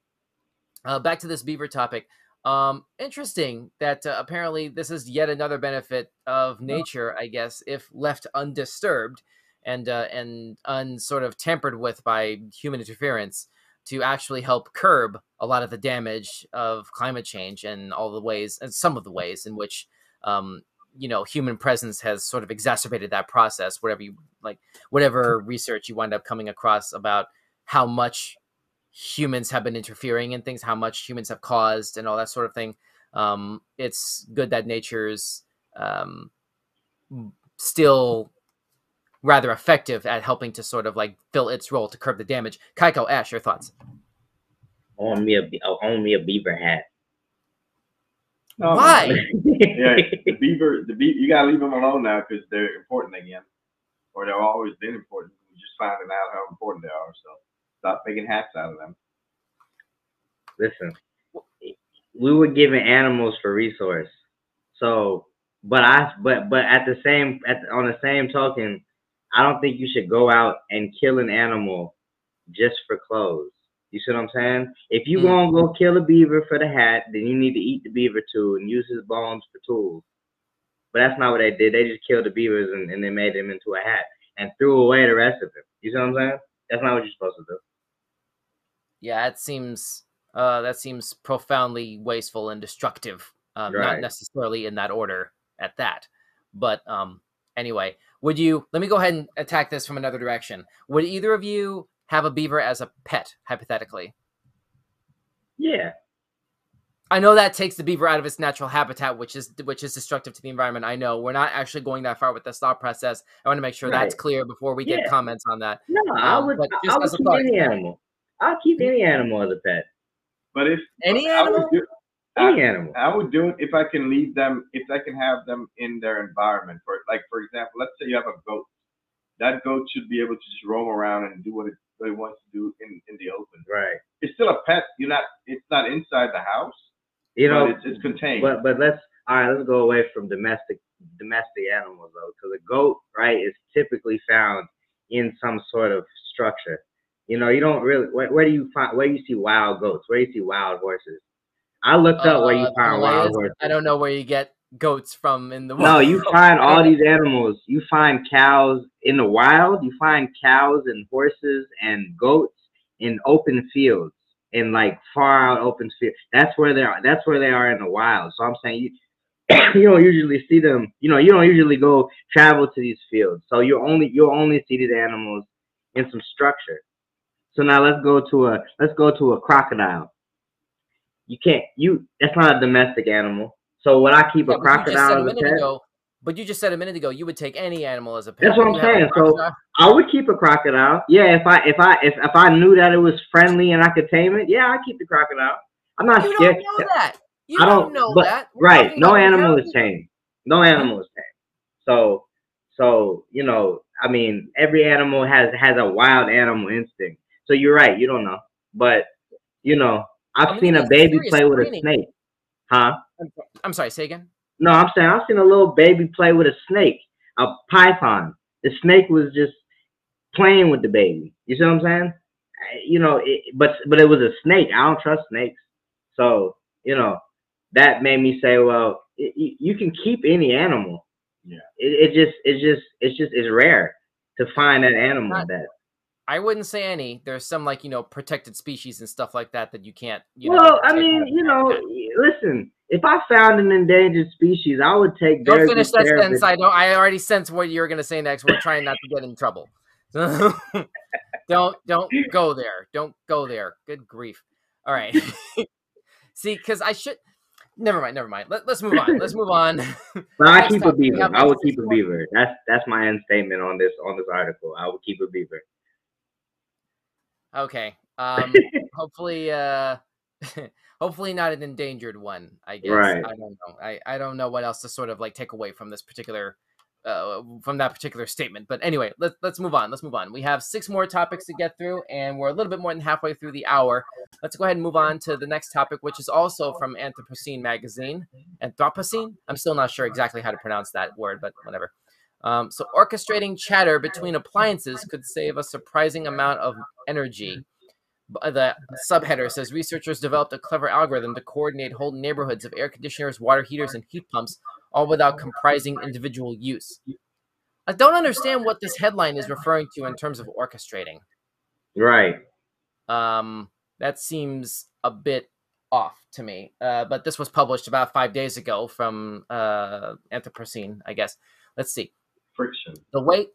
uh, back to this beaver topic. Um, interesting that uh, apparently this is yet another benefit of nature, I guess, if left undisturbed and uh, and unsort of tampered with by human interference to actually help curb a lot of the damage of climate change and all the ways and some of the ways in which um, you know human presence has sort of exacerbated that process whatever you like whatever research you wind up coming across about how much humans have been interfering in things how much humans have caused and all that sort of thing um, it's good that nature's um, still rather effective at helping to sort of like fill its role to curb the damage. Kaiko, Ash, your thoughts? own me a be- uh, own me a beaver hat. Oh, Why? Yeah, the beaver, the beaver, you gotta leave them alone now because they're important again, or they've always been important. We just finding out how important they are. So stop making hats out of them. Listen, we were given animals for resource. So, but I, but but at the same, at the, on the same token, I don't think you should go out and kill an animal just for clothes. You see what I'm saying? If you Mm. gonna go kill a beaver for the hat, then you need to eat the beaver too and use his bones for tools. But that's not what they did. They just killed the beavers and, and they made them into a hat and threw away the rest of them. You see what I'm saying? That's not what you're supposed to do. Yeah, that seems uh, that seems profoundly wasteful and destructive. Um, Not necessarily in that order at that, but um, anyway, would you? Let me go ahead and attack this from another direction. Would either of you have a beaver as a pet, hypothetically? Yeah. I know that takes the beaver out of its natural habitat, which is which is destructive to the environment. I know we're not actually going that far with this thought process. I want to make sure that's clear before we get Yeah. comments on that. No, I Um, would. but I just would as a keep thought. any animal. I'll keep any animal as a pet. But if Any I would animal? do- Any animal. I would do it if I can leave them, if I can have them in their environment. For like, for example, let's say you have a goat. That goat should be able to just roam around and do what it, what it wants to do in, in the open. Right. It's still a pet. You're not. It's not inside the house. You know, it's, it's contained. But but let's all right. Let's go away from domestic domestic animals though, because a goat, right, is typically found in some sort of structure. You know, you don't really. Where, where do you find? Where do you see wild goats? Where do you see wild horses? I looked up where you Uh, find wild horses. I don't know where you get goats from in the wild. No, you find all these animals. You find cows in the wild. You find cows and horses and goats in open fields, in like far out open fields. That's where they are. That's where they are in the wild. So I'm saying you, you don't usually see them. You know, you don't usually go travel to these fields. So you only you'll only see these animals in some structure. So now let's go to a let's go to a crocodile. You can't you that's not a domestic animal. So would I keep Yeah, a but you just said crocodile as a pet? ago. But you just said a minute ago you would take any animal as a pet. That's what I'm saying, so- I would keep a crocodile. Yeah, if I if I if, if I knew that it was friendly and I could tame it, yeah, I'd keep the crocodile. I'm not you scared. don't know that. You I don't, don't- know but- that. We're Right. No animal is tame. No animal is tame. So so you know, I mean, every animal has has a wild animal instinct. So you're right, you don't know. But you know, I've I mean, seen a baby play with a snake. Huh? I'm sorry. Say again. No, I'm saying I've seen a little baby play with a snake, a python. The snake was just playing with the baby. You see what I'm saying? You know, it, but but it was a snake. I don't trust snakes, so you know that made me say, well, it, you, you can keep any animal. Yeah. It, it just it's just it's just it's rare to find that animal Not- that. I wouldn't say any. There's some like you know protected species and stuff like that that you can't. You know, well, I mean, you know, listen. If I found an endangered species, I would take Don't finish that sentence. I know. I already sense what you're gonna say next. We're trying not to get in trouble. don't don't go there. Don't go there. Good grief. All right. See, because I should. Never mind. Never mind. Let, let's move on. Let's move on. But I keep a beaver. I would keep a beaver. That's that's my end statement on this on this article. I would keep a beaver. Okay. Um. hopefully. Uh. hopefully not an endangered one. I guess. Right. I don't know. I I don't know what else to sort of like take away from this particular. Uh, from that particular statement, but anyway, let's let's move on. Let's move on. We have six more topics to get through, and we're a little bit more than halfway through the hour. Let's go ahead and move on to the next topic, which is also from Anthropocene magazine. Anthropocene? I'm still not sure exactly how to pronounce that word, but whatever. Um, so, orchestrating chatter between appliances could save a surprising amount of energy. The subheader says researchers developed a clever algorithm to coordinate whole neighborhoods of air conditioners, water heaters, and heat pumps, all without comprising individual use. I don't understand what this headline is referring to in terms of orchestrating. Right. Um, that seems a bit off to me. Uh, but this was published about five days ago from uh, Anthropocene, I guess. Let's see. Friction. The way.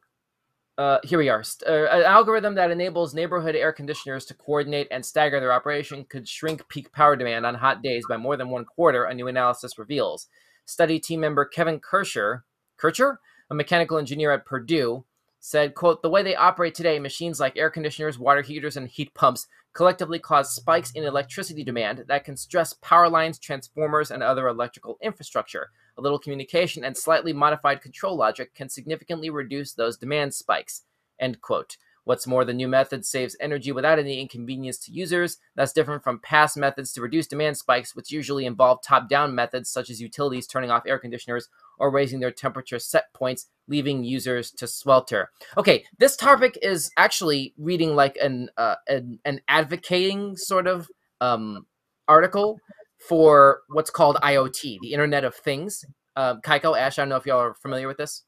Uh, here we are. Uh, an algorithm that enables neighborhood air conditioners to coordinate and stagger their operation could shrink peak power demand on hot days by more than one quarter, a new analysis reveals. Study team member Kevin Kircher, Kircher, a mechanical engineer at Purdue, said, quote, the way they operate today, machines like air conditioners, water heaters, and heat pumps collectively cause spikes in electricity demand that can stress power lines, transformers, and other electrical infrastructure. A little communication and slightly modified control logic can significantly reduce those demand spikes. End quote. What's more, the new method saves energy without any inconvenience to users. That's different from past methods to reduce demand spikes, which usually involve top down methods such as utilities turning off air conditioners or raising their temperature set points, leaving users to swelter. Okay, this topic is actually reading like an uh, an, an advocating sort of um, article for what's called IoT, the Internet of Things. Uh, Kaiko, Ash, I don't know if y'all are familiar with this.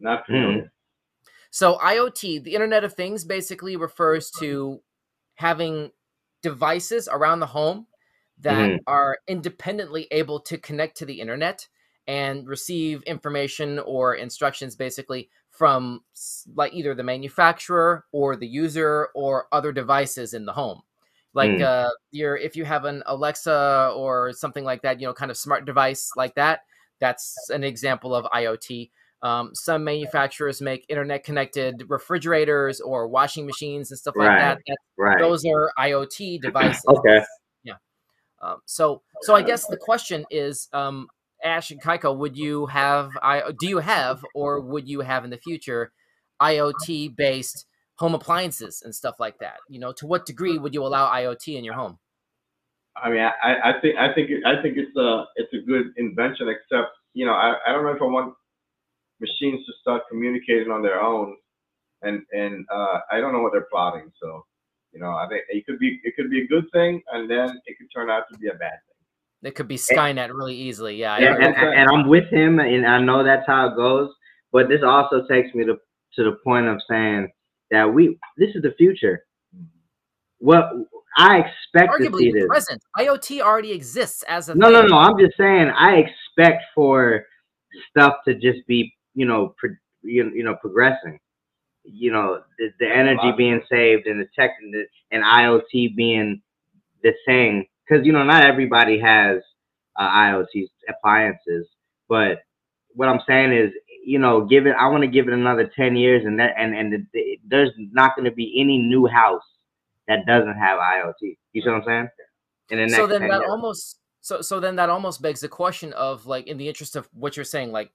Not Hmm. familiar. So IoT, the Internet of Things, basically refers to having devices around the home that Mhm. are independently able to connect to the internet and receive information or instructions basically from like either the manufacturer or the user or other devices in the home Like Mm. uh, your if you have an Alexa or something like that, you know, kind of smart device like that, that's an example of IoT. Um, some manufacturers make internet connected refrigerators or washing machines and stuff like Right. that. that Right. those are IoT devices. Okay. Yeah. Um, so so I guess the question is, um, Ash and Kaiko, would you have I do you have or would you have in the future IoT based home appliances and stuff like that? You know, to what degree would you allow IoT in your home? I mean, I, I think I think it- I think it's a it's a good invention. Except, you know, I, I don't know if I want machines to start communicating on their own, and and uh, I don't know what they're plotting. So, you know, I think it could be it could be a good thing, and then it could turn out to be a bad thing. It could be Skynet really easily. Yeah, I and, and, and I'm with him, and I know that's how it goes. But this also takes me to to the point of saying that we this is the future. What I expect to see arguably this. present. IoT already exists as a No, no, no. I'm just saying I expect for stuff to just be, you know, pro, you, you know, progressing. You know, the, the energy being saved and the tech and, the, and IoT being the thing. Because you know, not everybody has uh, IoT appliances, but what I'm saying is, you know, give it. I want to give it another ten years, and that and and the, the, there's not going to be any new house that doesn't have IoT. You see what I'm saying? In the next so then that years. almost so so then that almost begs the question of like in the interest of what you're saying like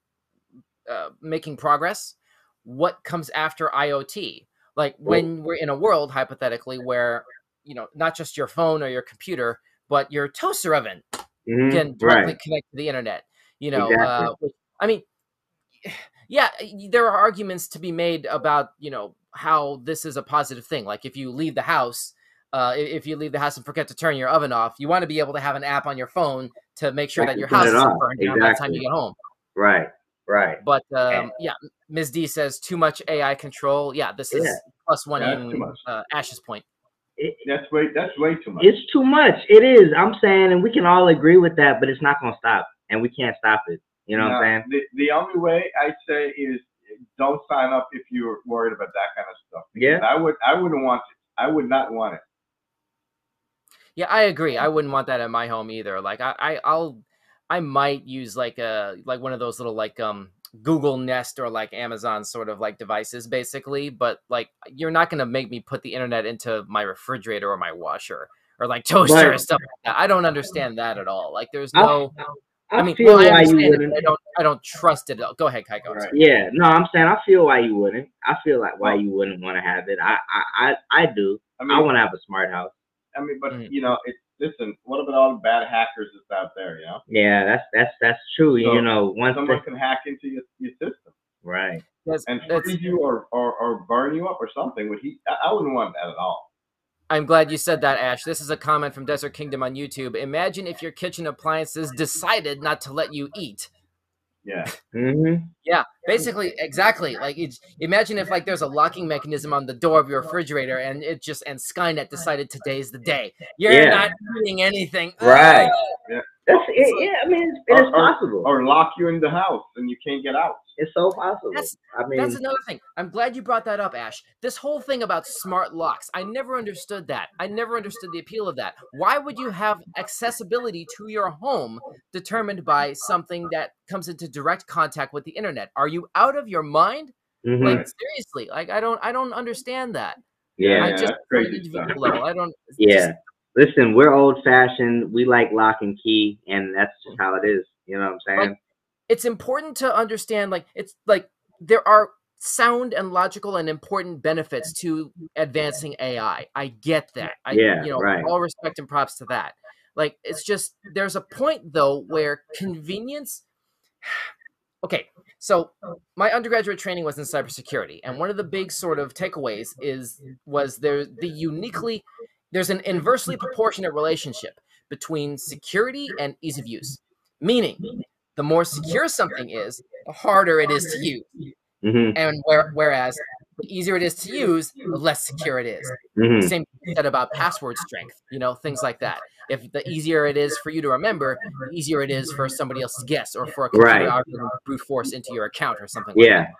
uh, making progress what comes after iot like when we're in a world hypothetically where you know not just your phone or your computer but your toaster oven Mhm, can directly right. connect to the internet you know Exactly. uh, i mean yeah there are arguments to be made about you know how this is a positive thing like if you leave the house uh, if you leave the house and forget to turn your oven off you want to be able to have an app on your phone to make sure that your house it isn't off, burned down by the time you get home Right, right. but um, yeah ms d says too much ai control yeah this is Yeah. plus one That's in uh, ash's point It, That's way that's way too much. it's too much. It is. I'm saying, and we can all agree with that, but it's not gonna stop, and we can't stop it. You know what I'm saying? The, the only way I say is don't sign up if you're worried about that kind of stuff. Yeah. I would I wouldn't want it. I would not want it. Yeah, I agree. I wouldn't want that at my home either. Like I, I I'll I might use like a like one of those little like um Google Nest or like Amazon sort of like devices basically, but like you're not gonna make me put the internet into my refrigerator or my washer or like toaster Right. or stuff like that. I don't understand that at all. Like there's no I, I, mean feel well, I why you wouldn't. I don't I don't trust it. Go ahead, Kaiko. Right. Yeah, no, I'm saying I feel why you wouldn't. I feel like why you wouldn't want to have it. I, I, I, I do. I mean, I want to have a smart house. I mean, but Mm. you know, it, listen. What about all the bad hackers that's out there? You know, Yeah, that's that's that's true. So, you know, once someone the, can hack into your, your system right. That's- and that's- freeze you or, or, or burn you up or something. Would he? I, I wouldn't want that at all. I'm glad you said that, Ash. This is a comment from Desert Kingdom on YouTube. Imagine if your kitchen appliances decided not to let you eat. Yeah. hmm Yeah, basically, exactly. Like, it's, imagine if like there's a locking mechanism on the door of your refrigerator, and it just and Skynet decided today's the day. You're Yeah. not eating anything. Right. Ah! That's it. Yeah, I mean, it's, it is Or- or- possible. Or lock you in the house and you can't get out. it's so possible. That's- I mean, That's another thing. I'm glad you brought that up, Ash. This whole thing about smart locks, I never understood that. I never understood the appeal of that. Why would you have accessibility to your home determined by something that comes into direct contact with the internet? Are you out of your mind? mhm, Like seriously, like I don't I don't understand that. yeah, I just that's on an crazy level, I don't yeah. just- Listen, we're old fashioned. We like lock and key, and that's just how it is. You know what I'm saying? Like, it's important to understand like it's like there are sound and logical and important benefits to advancing AI. I get that. I Yeah, you know, right. all respect and props to that. Like it's just there's a point though where convenience Okay, so my undergraduate training was in cybersecurity, and one of the big sort of takeaways is was there the uniquely there's an inversely proportionate relationship between security and ease of use. Meaning, the more secure something is, the harder it is to use. hmm And where, whereas the easier it is to use, the less secure it is. hmm Same thing said about password strength, you know, things like that. If the easier it is for you to remember, the easier it is for somebody else to guess or for a computer Right. algorithm to brute force into your account or something like Yeah. that.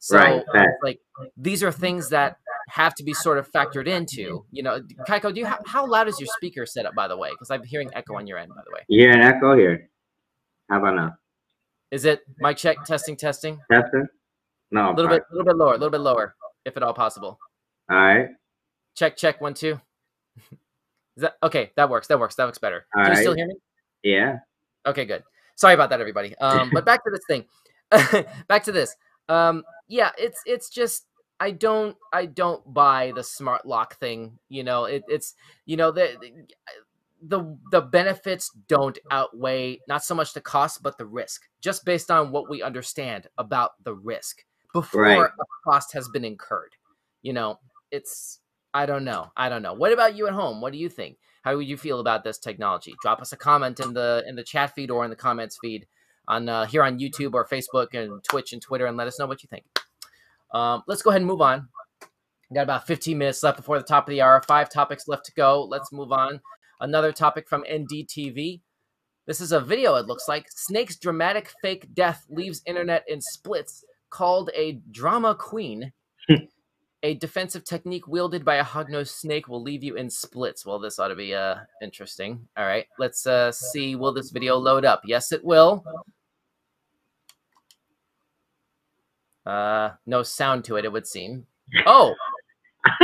So Right, like these are things that have to be sort of factored into. You know, Kaiko, do you ha- how loud is your speaker set up by the way? Because I'm hearing echo on your end, by the way. Yeah, an echo here. How about now? Is it mic check testing testing? Testing? No. A little bit, a little bit lower, a little bit lower, if at all possible. All right. Check check one two. Is that okay? That works. That works. That looks better. All Can you still hear me? Yeah. Okay, good. Sorry about that, everybody. Um, but back to this thing. back to this. Um, yeah, it's it's just I don't I don't buy the smart lock thing. You know, it, it's you know the the the benefits don't outweigh not so much the cost but the risk, just based on what we understand about the risk before Right. a cost has been incurred. You know, it's I don't know. I don't know. What about you at home? What do you think? How would you feel about this technology? Drop us a comment in the in the chat feed or in the comments feed on uh, here on YouTube or Facebook and Twitch and Twitter, and let us know what you think. Um, let's go ahead and move on. We got about 15 minutes left before the top of the hour. Five topics left to go. Let's move on. Another topic from NDTV. This is a video. It looks like Snake's dramatic fake death leaves internet in splits. Called a drama queen. a defensive technique wielded by a hognose snake will leave you in splits. Well, this ought to be uh interesting. All right, let's uh see. Will this video load up? Yes, it will. Uh, no sound to it. It would seem. Oh,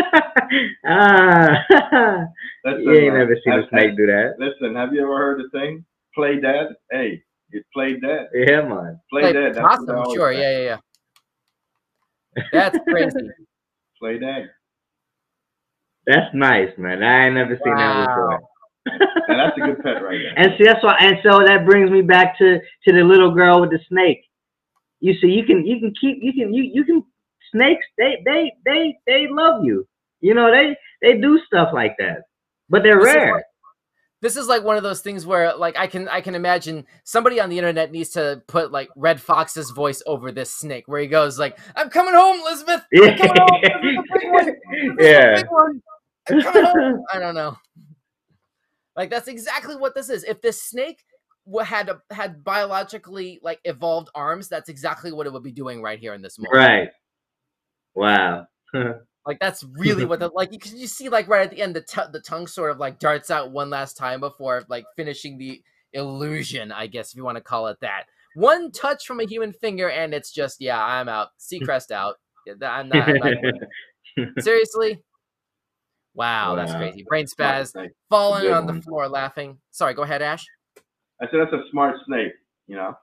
ah. Listen, you ain't man, never seen a snake do that. Listen, have you ever heard the thing? Play dead. Hey, it played dead. Yeah, man. Play like dead. That's what they possum. always Sure, say. yeah, yeah, yeah. That's crazy. Play dead. That's nice, man. I ain't never seen that before. Wow. And that's a good pet right there. And see, that's why. And so that brings me back to to the little girl with the snake. You see, you can you can keep you can you you can snakes. They they they they love you. You know they they do stuff like that, but they're This is rare. This is like one of those things where, like, I can I can imagine somebody on the internet needs to put like Redd Foxx's voice over this snake, where he goes like, "I'm coming home, Elizabeth. I'm coming home. This is the big one. This is the yeah. I'm coming home." I don't know. Like that's exactly what this is. If this snake had had biologically like evolved arms, that's exactly what it would be doing right here in this moment. Right. Wow. Like that's really what the like you you see like right at the end the t- the tongue sort of like darts out one last time before like finishing the illusion, I guess if you want to call it that. One touch from a human finger and it's just yeah, I'm out. Seacrest out. I'm not, I'm not seriously. Wow, that's crazy. Brain spaz, snake. falling on the one. floor laughing. Sorry, go ahead, Ash. I said that's a smart snake. You know.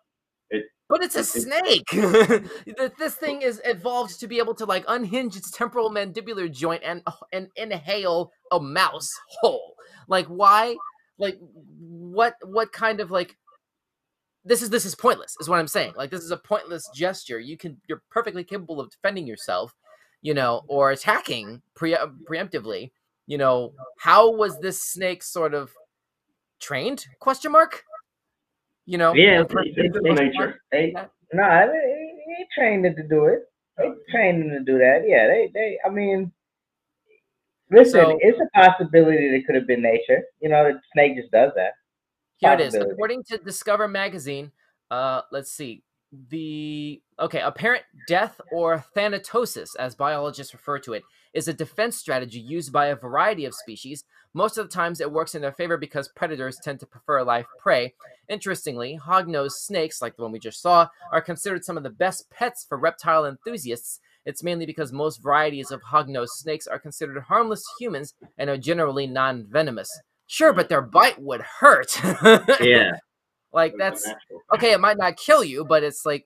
But it's a snake. This thing is evolved to be able to like unhinge its temporal mandibular joint and oh, and inhale a mouse whole. Like why? Like what? What kind of like? This is this is pointless. Is what I'm saying. Like this is a pointless gesture. You can you're perfectly capable of defending yourself, you know, or attacking pre- preemptively. You know, how was this snake sort of trained? Question mark. You know, Yeah, and per- it's- It's just nature. They, nah, they, they trained it to do it. They trained them to do that. Yeah, they, they. I mean, listen, So- it's a possibility that it could have been nature. You know, the snake just does that. Here it is. According to Discover magazine, uh, let's see. The okay, apparent death or thanatosis, as biologists refer to it, is a defense strategy used by a variety of species. Most of the times, it works in their favor because predators tend to prefer live prey. Interestingly, hognose snakes, like the one we just saw, are considered some of the best pets for reptile enthusiasts. It's mainly because most varieties of hognose snakes are considered harmless to humans and are generally non-venomous. Sure, but their bite would hurt. Yeah. like that's okay. It might not kill you, but it's like,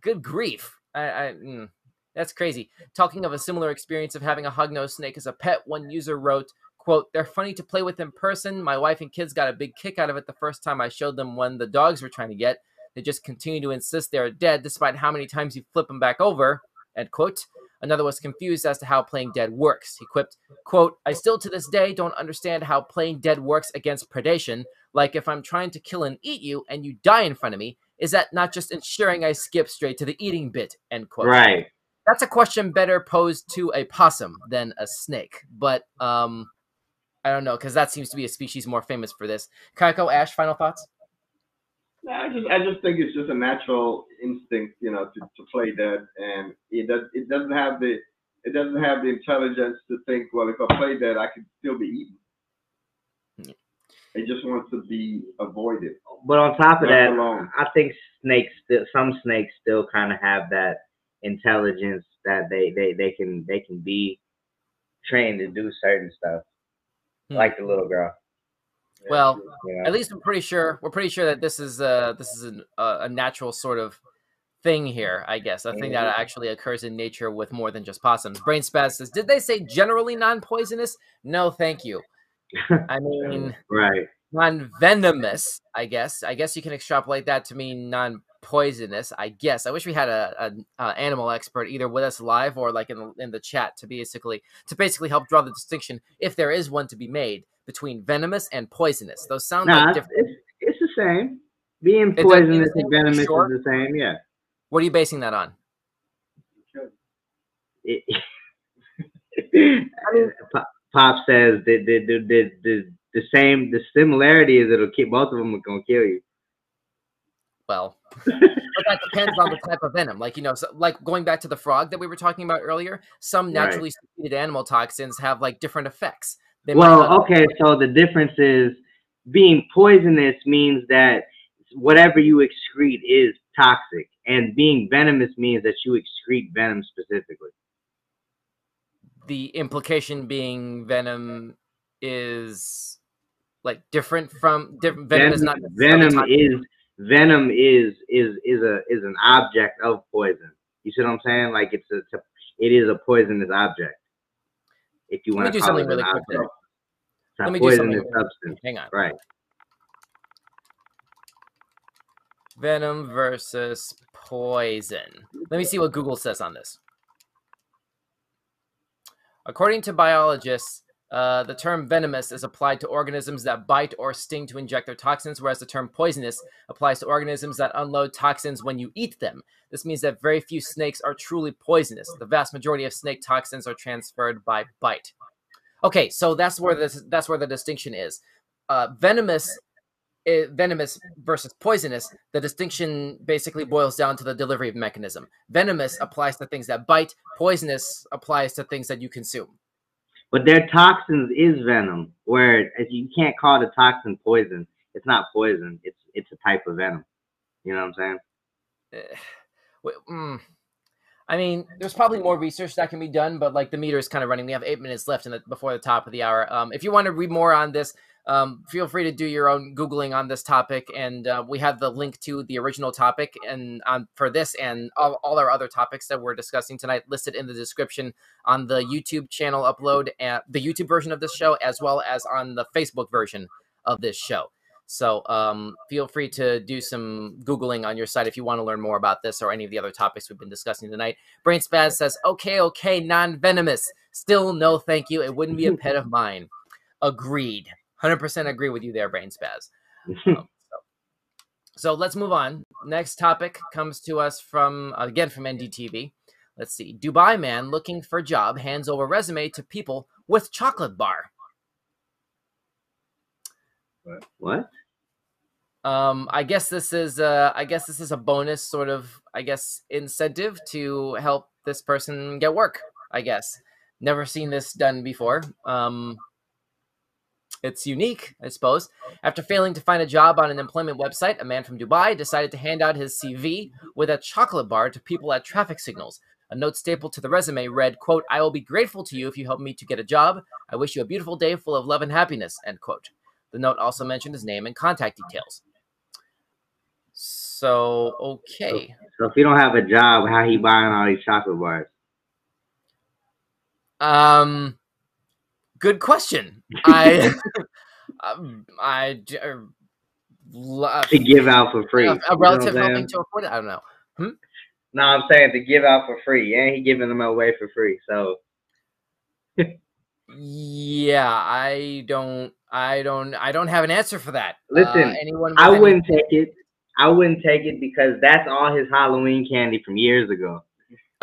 good grief. I, I mm, that's crazy. Talking of a similar experience of having a hognose snake as a pet, one user wrote, "quote They're funny to play with in person. My wife and kids got a big kick out of it the first time I showed them when the dogs were trying to get. They just continue to insist they are dead, despite how many times you flip them back over." End quote. Another was confused as to how playing dead works. He quipped, quote, I still to this day don't understand how playing dead works against predation. Like if I'm trying to kill and eat you and you die in front of me, is that not just ensuring I skip straight to the eating bit? End quote. Right. That's a question better posed to a possum than a snake. But um I don't know, because that seems to be a species more famous for this. Kaiko, Ash, final thoughts? No, I just I just think it's just a natural instinct, you know, to, to play dead, and it does it doesn't have the it doesn't have the intelligence to think, well, if I play dead, I could still be eaten. Yeah. It just wants to be avoided. But on top of Left that, alone. I think snakes some snakes still kind of have that intelligence that they, they, they can they can be trained to do certain stuff. Hmm. Like the little girl. Well, know? at least I'm pretty sure we're pretty sure that this is uh this is an, uh, a natural sort of thing here. I guess a thing that Mhm. actually occurs in nature with more than just possums. Brain spaz says, did they say generally non-poisonous? No, thank you. I mean right. non-venomous. I guess. I guess you can extrapolate that to mean non-poisonous. I guess. I wish we had a, a, a animal expert either with us live or like in the, in the chat to basically to basically help draw the distinction if there is one to be made between venomous and poisonous. Those sound Nah, like different. it's it's the same. Being It doesn't mean the poisonous and venomous sure. is the same. Yeah. What are you basing that on? It, Pop, Pop says that the, the the the the same the similarity is it'll keep both of them are gonna kill you. Well, but that depends on the type of venom. Like you know, so, like going back to the frog that we were talking about earlier, some Right. naturally secreted animal toxins have like different effects. They Well, okay, so the difference is being poisonous means that whatever you excrete is toxic, and being venomous means that you excrete venom specifically. the implication being venom is like different from different venom, is not venom is venom is is is a is an object of poison. You see what I'm saying? Like it's a, it's a it is a poisonous object. If you want to do call it something an really quick. object, it's a Let me do something poisonous substance, Hang on. right? Venom versus poison. Let me see what Google says on this. According to biologists, uh, the term venomous is applied to organisms that bite or sting to inject their toxins, whereas the term poisonous applies to organisms that unload toxins when you eat them. This means that very few snakes are truly poisonous. The vast majority of snake toxins are transferred by bite. Okay, so that's where this that's where the distinction is. Uh, venomous eh, venomous versus poisonous, the distinction basically boils down to the delivery mechanism. Venomous applies to things that bite, poisonous applies to things that you consume. But their toxins is venom. Where if you can't call the toxin poison, it's not poison. It's it's a type of venom. You know what I'm saying? Eh, mm. I mean, there's probably more research that can be done, but like the meter is kind of running. We have eight minutes left in the, before the top of the hour. Um, if you want to read more on this, um, feel free to do your own googling on this topic, and uh, we have the link to the original topic and um, for this and all, all our other topics that we're discussing tonight listed in the description on the YouTube channel upload, and the YouTube version of this show, as well as on the Facebook version of this show. So um, feel free to do some Googling on your site if you want to learn more about this or any of the other topics we've been discussing tonight. Brain Spaz says, okay, okay, non venomous. Still, no thank you. It wouldn't be a pet of mine. Agreed. 100% agree with you there, Brain Spaz. Um, so, so let's move on. Next topic comes to us from, again, from NDTV. Let's see. Dubai man looking for job hands over resume to people with chocolate bar. what? Um, I guess this is uh, I guess this is a bonus sort of I guess incentive to help this person get work. I guess never seen this done before. Um, it's unique, I suppose. After failing to find a job on an employment website, a man from Dubai decided to hand out his CV with a chocolate bar to people at traffic signals. A note stapled to the resume read, quote, I will be grateful to you if you help me to get a job. I wish you a beautiful day full of love and happiness, end quote. The note also mentioned his name and contact details. So, okay. So if you don't have a job, how he buying all these chocolate bars? Um, good question. I, um, I, uh, lo- To give out for free. a, a relative I'm saying? helping to afford it. I don't know. No, I'm saying to give out for free, and he giving them away for free. So Yeah, I don't, I don't, I don't have an answer for that. Listen, uh, anyone? I wouldn't take it. I wouldn't take it because that's all his Halloween candy from years ago.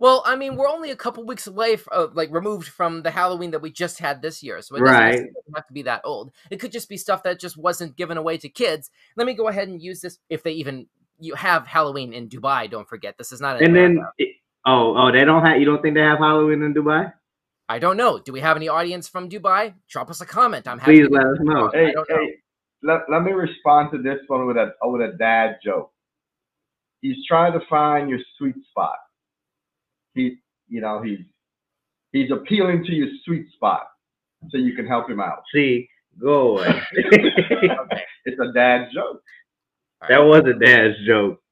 well, I mean, we're only a couple weeks away, f- uh, like removed from the Halloween that we just had this year, so it doesn't Right. have to be that old. It could just be stuff that just wasn't given away to kids. Let me go ahead and use this if they even you have Halloween in Dubai. Don't forget, this is not. in And then, it, Oh, oh, they don't have. You don't think they have Halloween in Dubai? I don't know. Do we have any audience from Dubai? Drop us a comment. I'm happy. Please to let us know. Hey, I don't know. let, let me respond to this one with a with a dad joke. He's trying to find your sweet spot. He, you know, he's he's appealing to your sweet spot so you can help him out. See, go away. It's a dad joke. That was a dad's joke.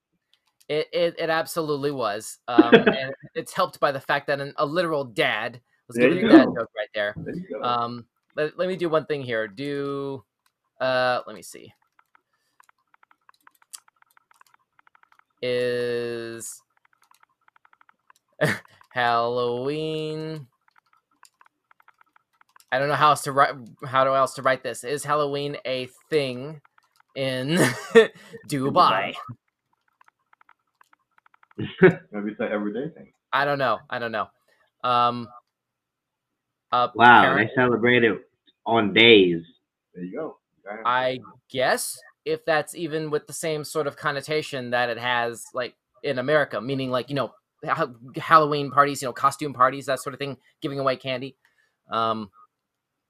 It, it it absolutely was. Um, and it's helped by the fact that an, a literal dad was There giving you a dad go. joke right there. There you go. Um, let, let me do one thing here. Do uh, let me see. Is Halloween? I don't know how else to write. How do else to write this? Is Halloween a thing in Dubai? Maybe it's an everyday thing. I don't know. I don't know. Um. Wow, apparent- they celebrate it on days. There you go. Okay. I guess if that's even with the same sort of connotation that it has, like in America, meaning like you know ha- Halloween parties, you know costume parties, that sort of thing, giving away candy. Um,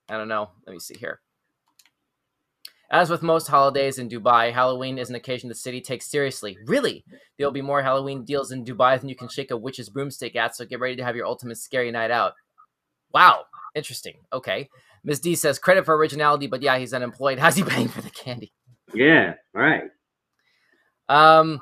I don't know. Let me see here. As with most holidays in Dubai, Halloween is an occasion the city takes seriously. Really, there'll be more Halloween deals in Dubai than you can shake a witch's broomstick at. So get ready to have your ultimate scary night out. Wow, interesting. Okay, Ms. D says credit for originality, but yeah, he's unemployed. How's he paying for the candy? Yeah, right. Um,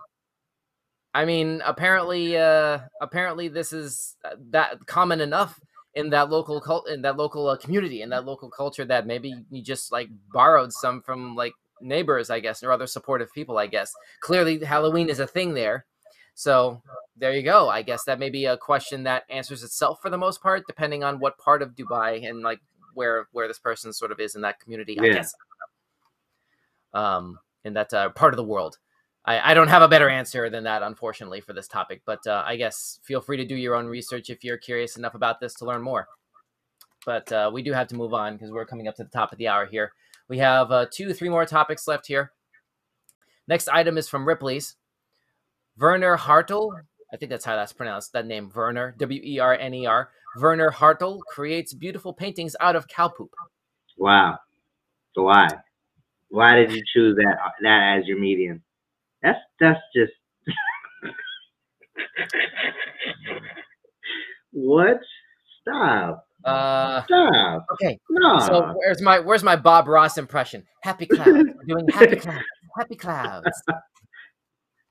I mean, apparently, uh, apparently, this is uh, that common enough in that local cult, in that local uh, community, in that local culture that maybe you just like borrowed some from like neighbors, I guess, or other supportive people, I guess. Clearly, Halloween is a thing there, so there you go. I guess that may be a question that answers itself for the most part, depending on what part of Dubai and like where where this person sort of is in that community. I guess. Um, in that uh, part of the world. I, I don't have a better answer than that, unfortunately, for this topic. But uh, I guess feel free to do your own research if you're curious enough about this to learn more. But uh, we do have to move on because we're coming up to the top of the hour here. We have uh, two, three more topics left here. Next item is from Ripley's. Werner Hartl, I think that's how that's pronounced, that name, Werner, W E R N E R. Werner Hartl creates beautiful paintings out of cow poop. Wow. Why? Why did you choose that that as your medium? That's that's just what? Stop. Uh, Stop. okay, No. So where's my where's my Bob Ross impression? Happy clouds. We're doing happy clouds. Happy clouds.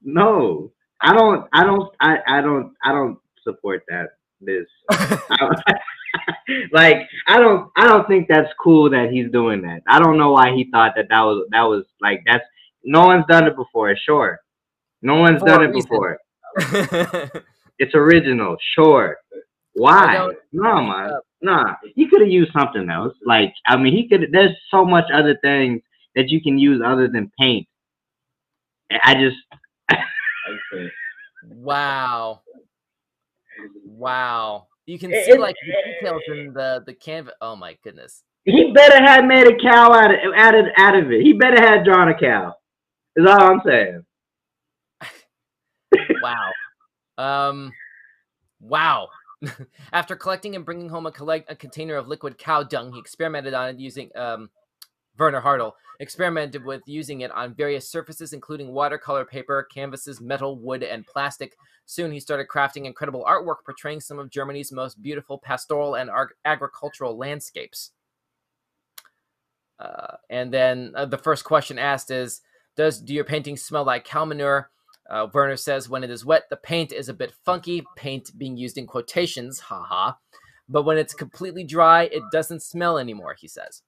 no. I don't I don't I, I don't I don't support that this I- like I don't I don't think that's cool that he's doing that. I don't know why he thought that that was that was like that's no one's done it before. Sure, no one's For done it reason. before. It's original. Sure. Why? No, man. Nah. He could have used something else. Like I mean, he could. There's so much other things that you can use other than paint. I just wow. Wow. You can see it- like the details in the the canvas. Oh my goodness. he better have made a cow out of out of, out of it. He better have drawn a cow. Is all I'm saying. Wow. Um wow. After collecting and bringing home a collect a container of liquid cow dung, he experimented on it using um Werner Hartl experimented with using it on various surfaces, including watercolor paper, canvases, metal, wood, and plastic. Soon he started crafting incredible artwork portraying some of Germany's most beautiful pastoral and agricultural landscapes. Uh, and then uh, the first question asked is Does do your paintings smell like cow manure? Uh, Werner says when it is wet, the paint is a bit funky, paint being used in quotations, haha. But when it's completely dry, it doesn't smell anymore, he says.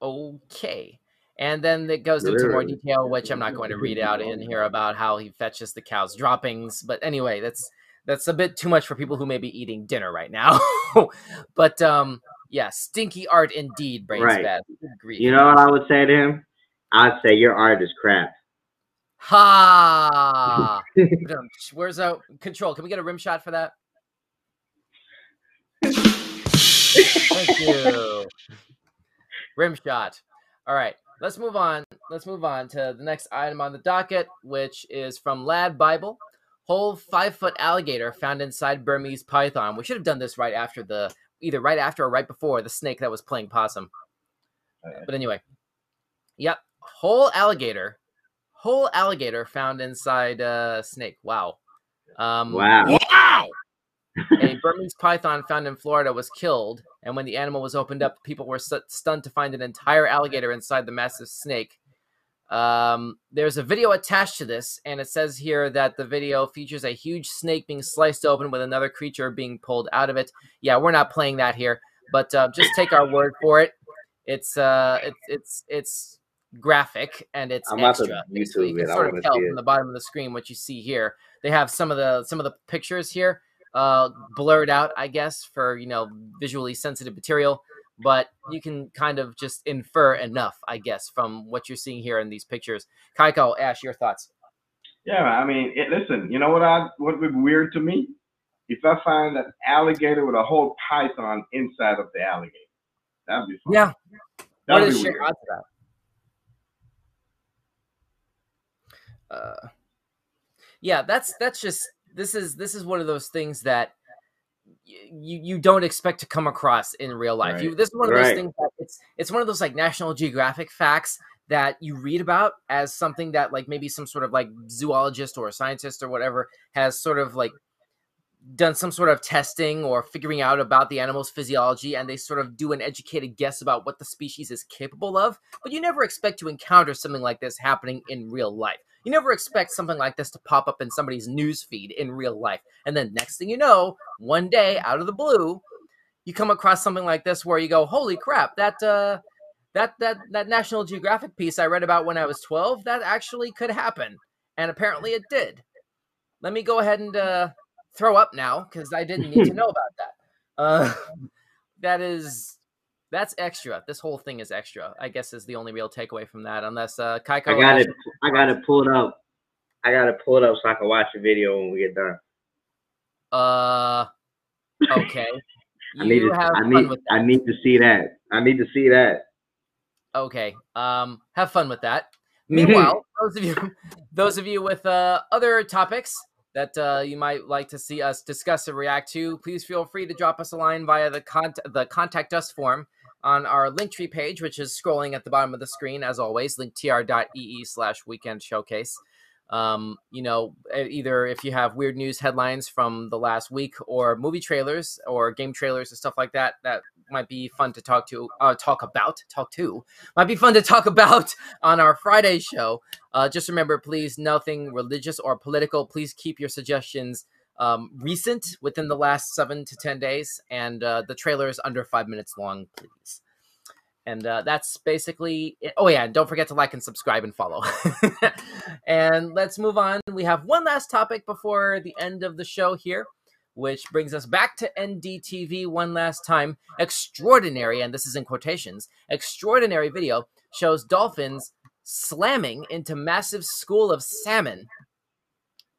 Okay. And then it goes into more detail, which I'm not going to read out in here about how he fetches the cow's droppings. But anyway, that's that's a bit too much for people who may be eating dinner right now. but um, yeah, stinky art indeed, brains Right. bad. You know what I would say to him? I'd say your art is crap. Ha! Where's a control? Can we get a rim shot for that? Thank you. Rim shot. All right, let's move on. Let's move on to the next item on the docket, which is from LADbible. whole five foot alligator found inside Burmese python. We should have done this right after the either right after or right before the snake that was playing possum. Oh, yeah. But anyway, yep, whole alligator, whole alligator found inside uh, snake. Wow. Um, Wow. Wow. a Burmese python found in Florida was killed, and when the animal was opened up, people were stu- stunned to find an entire alligator inside the massive snake. Um, there's a video attached to this, and it says here that the video features a huge snake being sliced open with another creature being pulled out of it. Yeah, we're not playing that here, but uh, just take our word for it. It's uh, it's it's it's graphic and it's I'm extra. So you can it. I sort of tell from the bottom of the screen what you see here. They have some of the some of the pictures here uh, blurred out, I guess, for you know visually sensitive material. But you can kind of just infer enough, I guess, from what you're seeing here in these pictures. Kaiko, Ash, your thoughts? Yeah, I mean, it, listen. You know what? I what would be weird to me if I find an alligator with a whole python inside of the alligator. That'd be fun. Yeah. What That'd is be your weird. odds of that? Uh, yeah, that's that's just this is this is one of those things that you you don't expect to come across in real life. Right. You this is one of those things that it's it's one of those like National Geographic facts that you read about as something that like maybe some sort of like zoologist or a scientist or whatever has sort of like done some sort of testing or figuring out about the animal's physiology and they sort of do an educated guess about what the species is capable of but you never expect to encounter something like this happening in real life you never expect something like this to pop up in somebody's news feed in real life and then next thing you know one day out of the blue you come across something like this where you go holy crap that uh that that that national geographic piece i read about when i was 12 that actually could happen and apparently it did let me go ahead and uh throw up now because I didn't need to know about that. Uh, that is that's extra. This whole thing is extra. I guess is the only real takeaway from that. Unless uh, Kaiko, I got it. I got to pull it up. I got to pull it up so I can watch the video when we get done. Uh, okay. I need to. I need. I need to see that. I need to see that. Okay. Um, have fun with that. Meanwhile, those of you, those of you with uh, other topics that uh, you might like to see us discuss or react to, please feel free to drop us a line via the con- the contact us form on our Linktree page, which is scrolling at the bottom of the screen as always. linktr.ee slash weekend showcase. Um, you know, either if you have weird news headlines from the last week, or movie trailers, or game trailers and stuff like that, that might be fun to talk to, uh, talk about, talk to, might be fun to talk about on our Friday show. Uh, just remember, please, nothing religious or political. Please keep your suggestions um, recent within the last seven to 10 days, and uh, the trailer is under five minutes long, please. And uh, that's basically it. Oh, yeah, and don't forget to like and subscribe and follow. and let's move on. We have one last topic before the end of the show here, which brings us back to NDTV one last time. Extraordinary, and this is in quotations, extraordinary video shows dolphins slamming into massive school of salmon.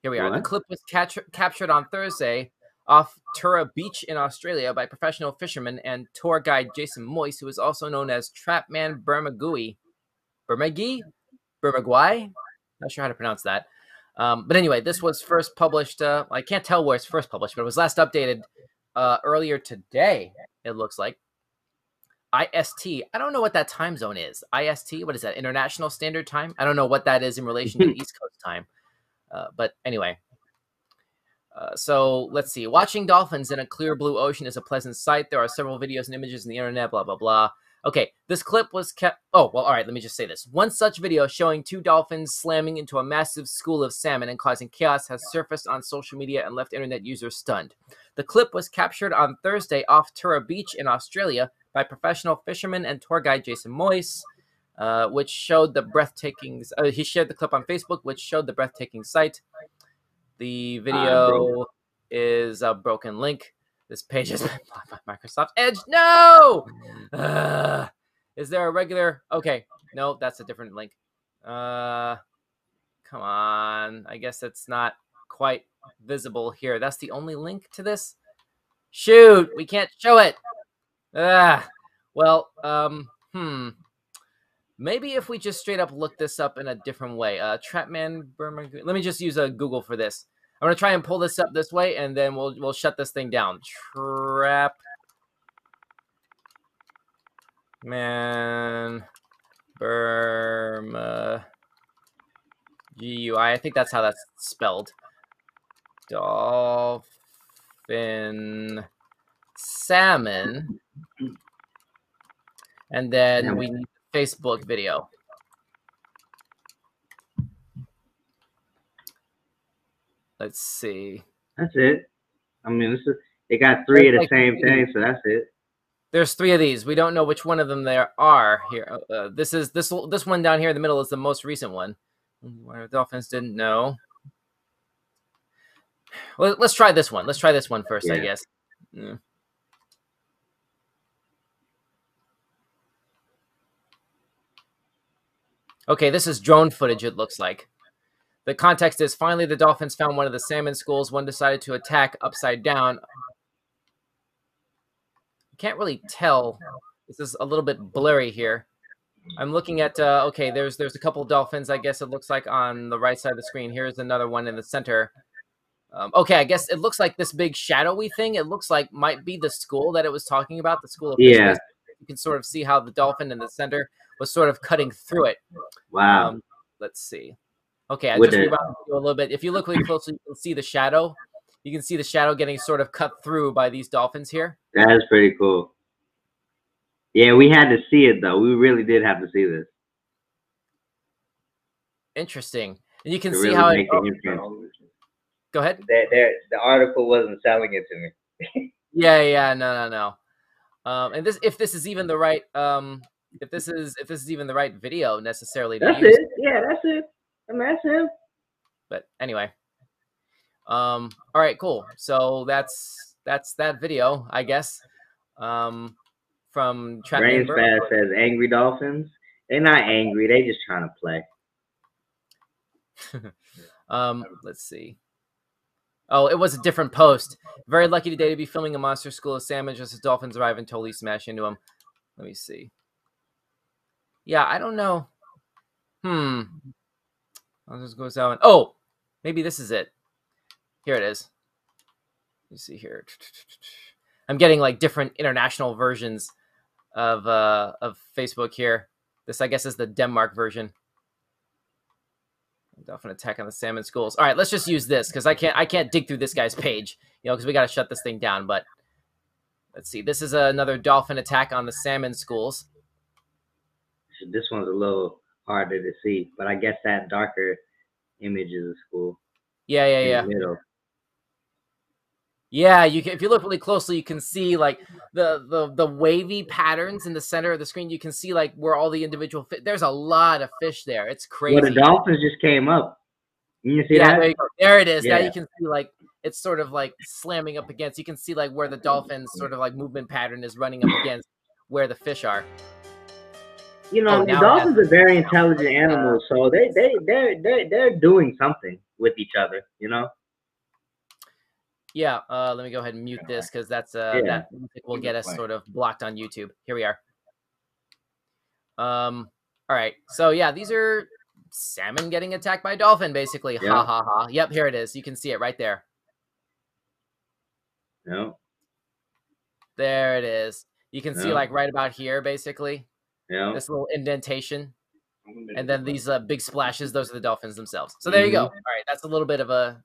Here we are. The clip was catch- captured on Thursday off Tura Beach in Australia by professional fisherman and tour guide Jason Moyse, who is also known as Trapman Bermagui. Bermagui? Bermagui? Not sure how to pronounce that. Um, but anyway, this was first published. Uh, I can't tell where it's first published, but it was last updated uh, earlier today, it looks like. IST. I don't know what that time zone is. IST, what is that? International Standard Time? I don't know what that is in relation to East Coast time. Uh, but anyway. Uh, so let's see. Watching dolphins in a clear blue ocean is a pleasant sight. There are several videos and images in the internet, blah, blah, blah. Okay, this clip was kept. Oh, well, all right, let me just say this. One such video showing two dolphins slamming into a massive school of salmon and causing chaos has surfaced on social media and left internet users stunned. The clip was captured on Thursday off Tura Beach in Australia by professional fisherman and tour guide Jason Moyse, uh, which showed the breathtaking. Uh, he shared the clip on Facebook, which showed the breathtaking sight. The video is a broken link. This page is blocked by Microsoft Edge. No! Uh, is there a regular? Okay, no, that's a different link. Uh, come on. I guess it's not quite visible here. That's the only link to this. Shoot, we can't show it. Ah, well, um, hmm. Maybe if we just straight up look this up in a different way. Uh, Trapman Burma. Let me just use a Google for this. I'm gonna try and pull this up this way, and then we'll we'll shut this thing down. Trap man Burma GUI. I think that's how that's spelled. Dolphin salmon. And then we need Facebook video. Let's see. That's it. I mean, this is they got three of the Like- same thing, so that's it. There's three of these. We don't know which one of them there are here. Uh, this is this this one down here in the middle is the most recent one. Why the Dolphins didn't know. Well, let's try this one. Let's try this one first, I guess. Yeah. Okay, this is drone footage, it looks like. The context is finally the Dolphins found one of the salmon schools. One decided to attack upside down. Can't really tell. This is a little bit blurry here. I'm looking at uh, okay. There's there's a couple dolphins. I guess it looks like on the right side of the screen. Here's another one in the center. Um, okay, I guess it looks like this big shadowy thing. It looks like might be the school that it was talking about. The school of Yeah. business. You can sort of see how the dolphin in the center was sort of cutting through it. Wow. Um, let's see. Okay, I With just the- rewound you a little bit. If you look really closely, you can see the shadow. You can see the shadow getting sort of cut through by these dolphins here. that is pretty cool. Yeah, we had to see it though. We really did have to see this Interesting. And you can to see really how it. make the inference. Go ahead. There, there, the article wasn't selling it to me. Yeah, yeah, no, no, no. Um, and this, if this is even the right, um, if this is, if this is even the right video necessarily That's use. it. Yeah, that's it. I mean, that's him. But anyway. Um. All right. Cool. So that's that's that video, I guess. Um, from Trap Brains Fast says angry dolphins. They're not angry. They just trying to play. Um, let's see. Oh, it was a different post. Very lucky today to be filming a monster school of just as dolphins arrive and totally smash into them. Let me see. Yeah, I don't know. Hmm. I'll just go down. Oh, maybe this is it. Here it is. Let me see here. I'm getting like different international versions of uh of Facebook here. This I guess is the Denmark version. Dolphin attack on the salmon schools. All right, let's just use this because I can't I can't dig through this guy's page, you know, because we got to shut this thing down. But let's see. This is another dolphin attack on the salmon schools. This one's a little harder to see, but I guess that darker image is a school. Yeah, yeah, yeah, middle. Yeah. You can if you look really closely, you can see like the the the wavy patterns in the center of the screen. You can see like where all the individual fi- There's a lot of fish there. It's crazy. Well, the dolphins just came up. You see yeah, that? there, you go. there it is. Now you can see like it's sort of like slamming up against. You can see like where the dolphins sort of like movement pattern is running up against where the fish are. You know, Oh, the dolphins are very intelligent animals, so they they they they they're doing something with each other. You know. Yeah, uh, let me go ahead and mute this because that's uh, Yeah. that will get us sort of blocked on YouTube. Here we are. Um. All right. So yeah, these are salmon getting attacked by a dolphin, basically. Ha Yeah. ha ha. Yep, here it is. You can see it right there. Know. There it is. You can see like right about here, basically, Yeah. this little indentation, and then these uh, big splashes. Those are the dolphins themselves. So there you go. All right, that's a little bit of a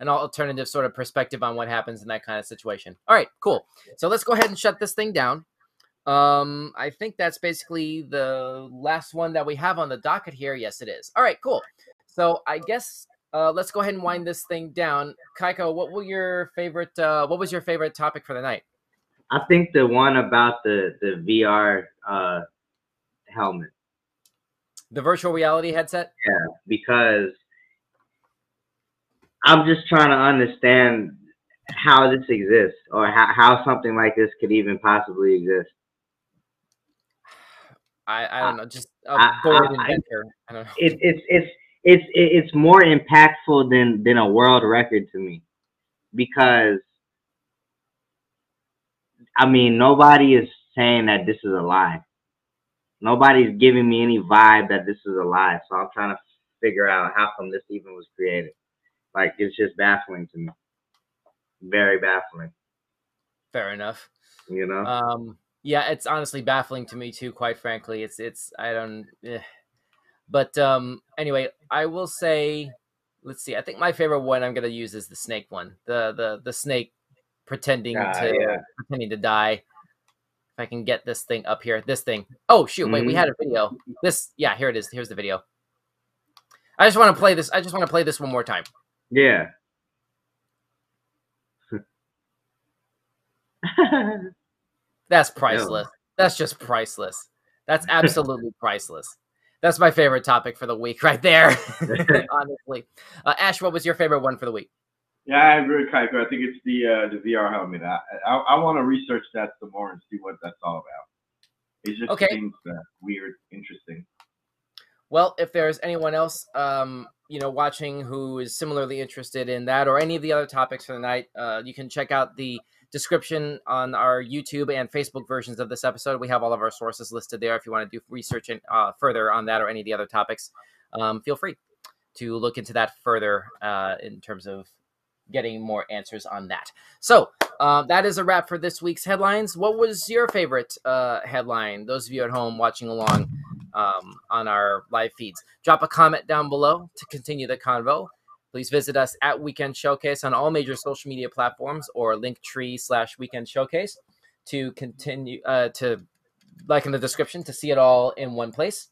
an alternative sort of perspective on what happens in that kind of situation. All right, cool. So let's go ahead and shut this thing down. Um, I think that's basically the last one that we have on the docket here. Yes, it is. All right, cool. So I guess uh, let's go ahead and wind this thing down. Kaiko, what were your favorite? Uh, what was your favorite topic for the night? I think the one about the the VR uh, helmet The virtual reality headset. Yeah, because I'm just trying to understand how this exists or how, how something like this could even possibly exist. I, I don't know, just a I- bored I- inventor. I don't know. It, it's it's it's it's more impactful than than a world record to me because I mean nobody is saying that this is a lie. Nobody's giving me any vibe that this is a lie. So I'm trying to figure out how come this even was created. Like it's just baffling to me. Very baffling. Fair enough. You know. Um, yeah, it's honestly baffling to me too. Quite frankly, it's it's I don't. Eh. But um, anyway, I will say, let's see. I think my favorite one I'm gonna use is the snake one. The the the snake pretending Ah, to yeah. pretending to die. If I can get this thing up here, this thing. Oh shoot! Wait, we Mhm. had a video. This, yeah, here it is. Here's the video. I just want to play this. I just want to play this one more time. Yeah. That's priceless. That's just priceless. That's absolutely priceless. That's my favorite topic for the week, right there. Honestly, uh, Ash, what was your favorite one for the week? Yeah, I agree with Kaiko. I think it's the uh, the VR helmet. I I, I want to research that some more and see what that's all about. It just Okay. seems uh, weird, interesting. Well, if there's anyone else, um, you know, watching who is similarly interested in that or any of the other topics for the night, uh, you can check out the description on our YouTube and Facebook versions of this episode. We have all of our sources listed there. If you want to do research and, uh, further on that or any of the other topics, um, feel free to look into that further uh, in terms of getting more answers on that. So um, that is a wrap for this week's headlines. What was your favorite uh, headline? Those of you at home watching along um, on our live feeds. Drop a comment down below to continue the convo. Please visit us at Weekend Showcase on all major social media platforms or Linktree slash Weekend Showcase to continue uh, to like in the description to see it all in one place.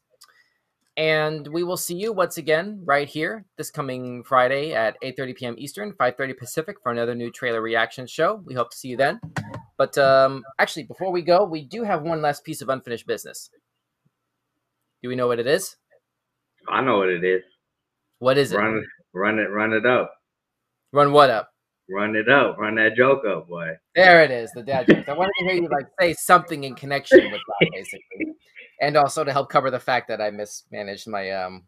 And we will see you once again right here this coming Friday at 8:30 p.m. Eastern, 5:30 Pacific for another new trailer reaction show. We hope to see you then. But um, actually, before we go, we do have one last piece of unfinished business. Do we know what it is? I know what it is. What is it? Run it, run it, run it up. Run what up? Run it up. Run that joke up, boy. There it is, the dad jokes. I wanted to hear you like say something in connection with that, basically, and also to help cover the fact that I mismanaged my um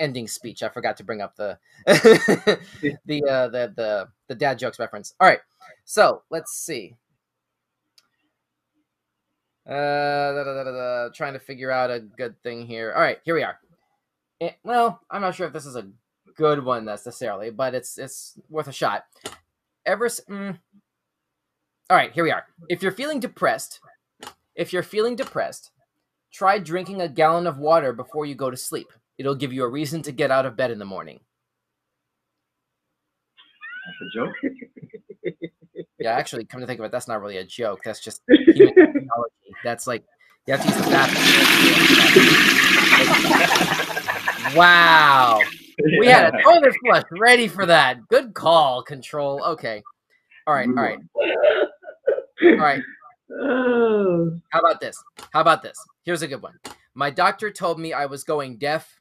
ending speech. I forgot to bring up the the uh, the the the dad jokes reference. All right, so let's see. Uh, da, da, da, trying to figure out a good thing here. All right, here we are. Eh, well, I'm not sure if this is a good one necessarily, but it's it's worth a shot. Ever, mm. all right, here we are. If you're feeling depressed, if you're feeling depressed, try drinking a gallon of water before you go to sleep. It'll give you a reason to get out of bed in the morning. That's a joke. Yeah, actually, come to think of it, that's not really a joke. That's just human. That's like you have to use the bathroom. wow, we had a toilet flush ready for that. Good call, control. Okay, all right, all right, all right. How about this? How about this? Here's a good one. My doctor told me I was going deaf.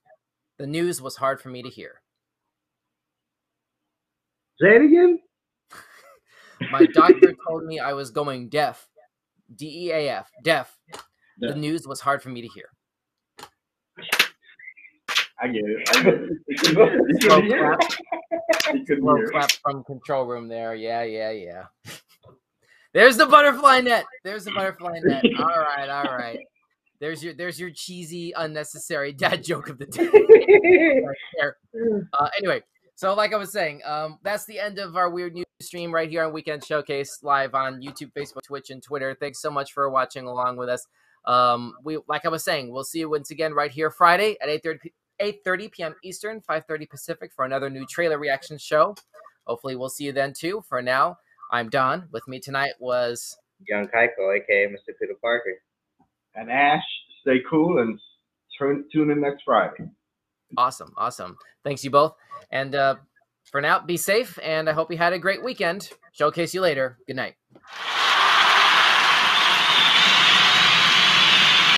The news was hard for me to hear. Say it again. My doctor told me I was going deaf. D E A F, deaf. The news was hard for me to hear. I get it. I get it. Slow clap, slow clap from control room there. Yeah, yeah, yeah. There's the butterfly net. There's the butterfly net. All right, all right. There's your there's your cheesy, unnecessary dad joke of the day. Uh, anyway, so like I was saying, um, that's the end of our weird news stream right here on Weekend Showcase live on YouTube, Facebook, Twitch, and Twitter. Thanks so much for watching along with us. Um, we like I was saying, we'll see you once again right here Friday at 8:30 p- 8:30 p.m. Eastern, 5:30 Pacific for another new trailer reaction show. Hopefully, we'll see you then too. For now, I'm Don. With me tonight was Young Kaiko, aka Mr. Peter Parker. And Ash, stay cool and turn, tune in next Friday. awesome, awesome. Thanks you both, and uh, for now, be safe, and I hope you had a great weekend. Showcase you later. Good night.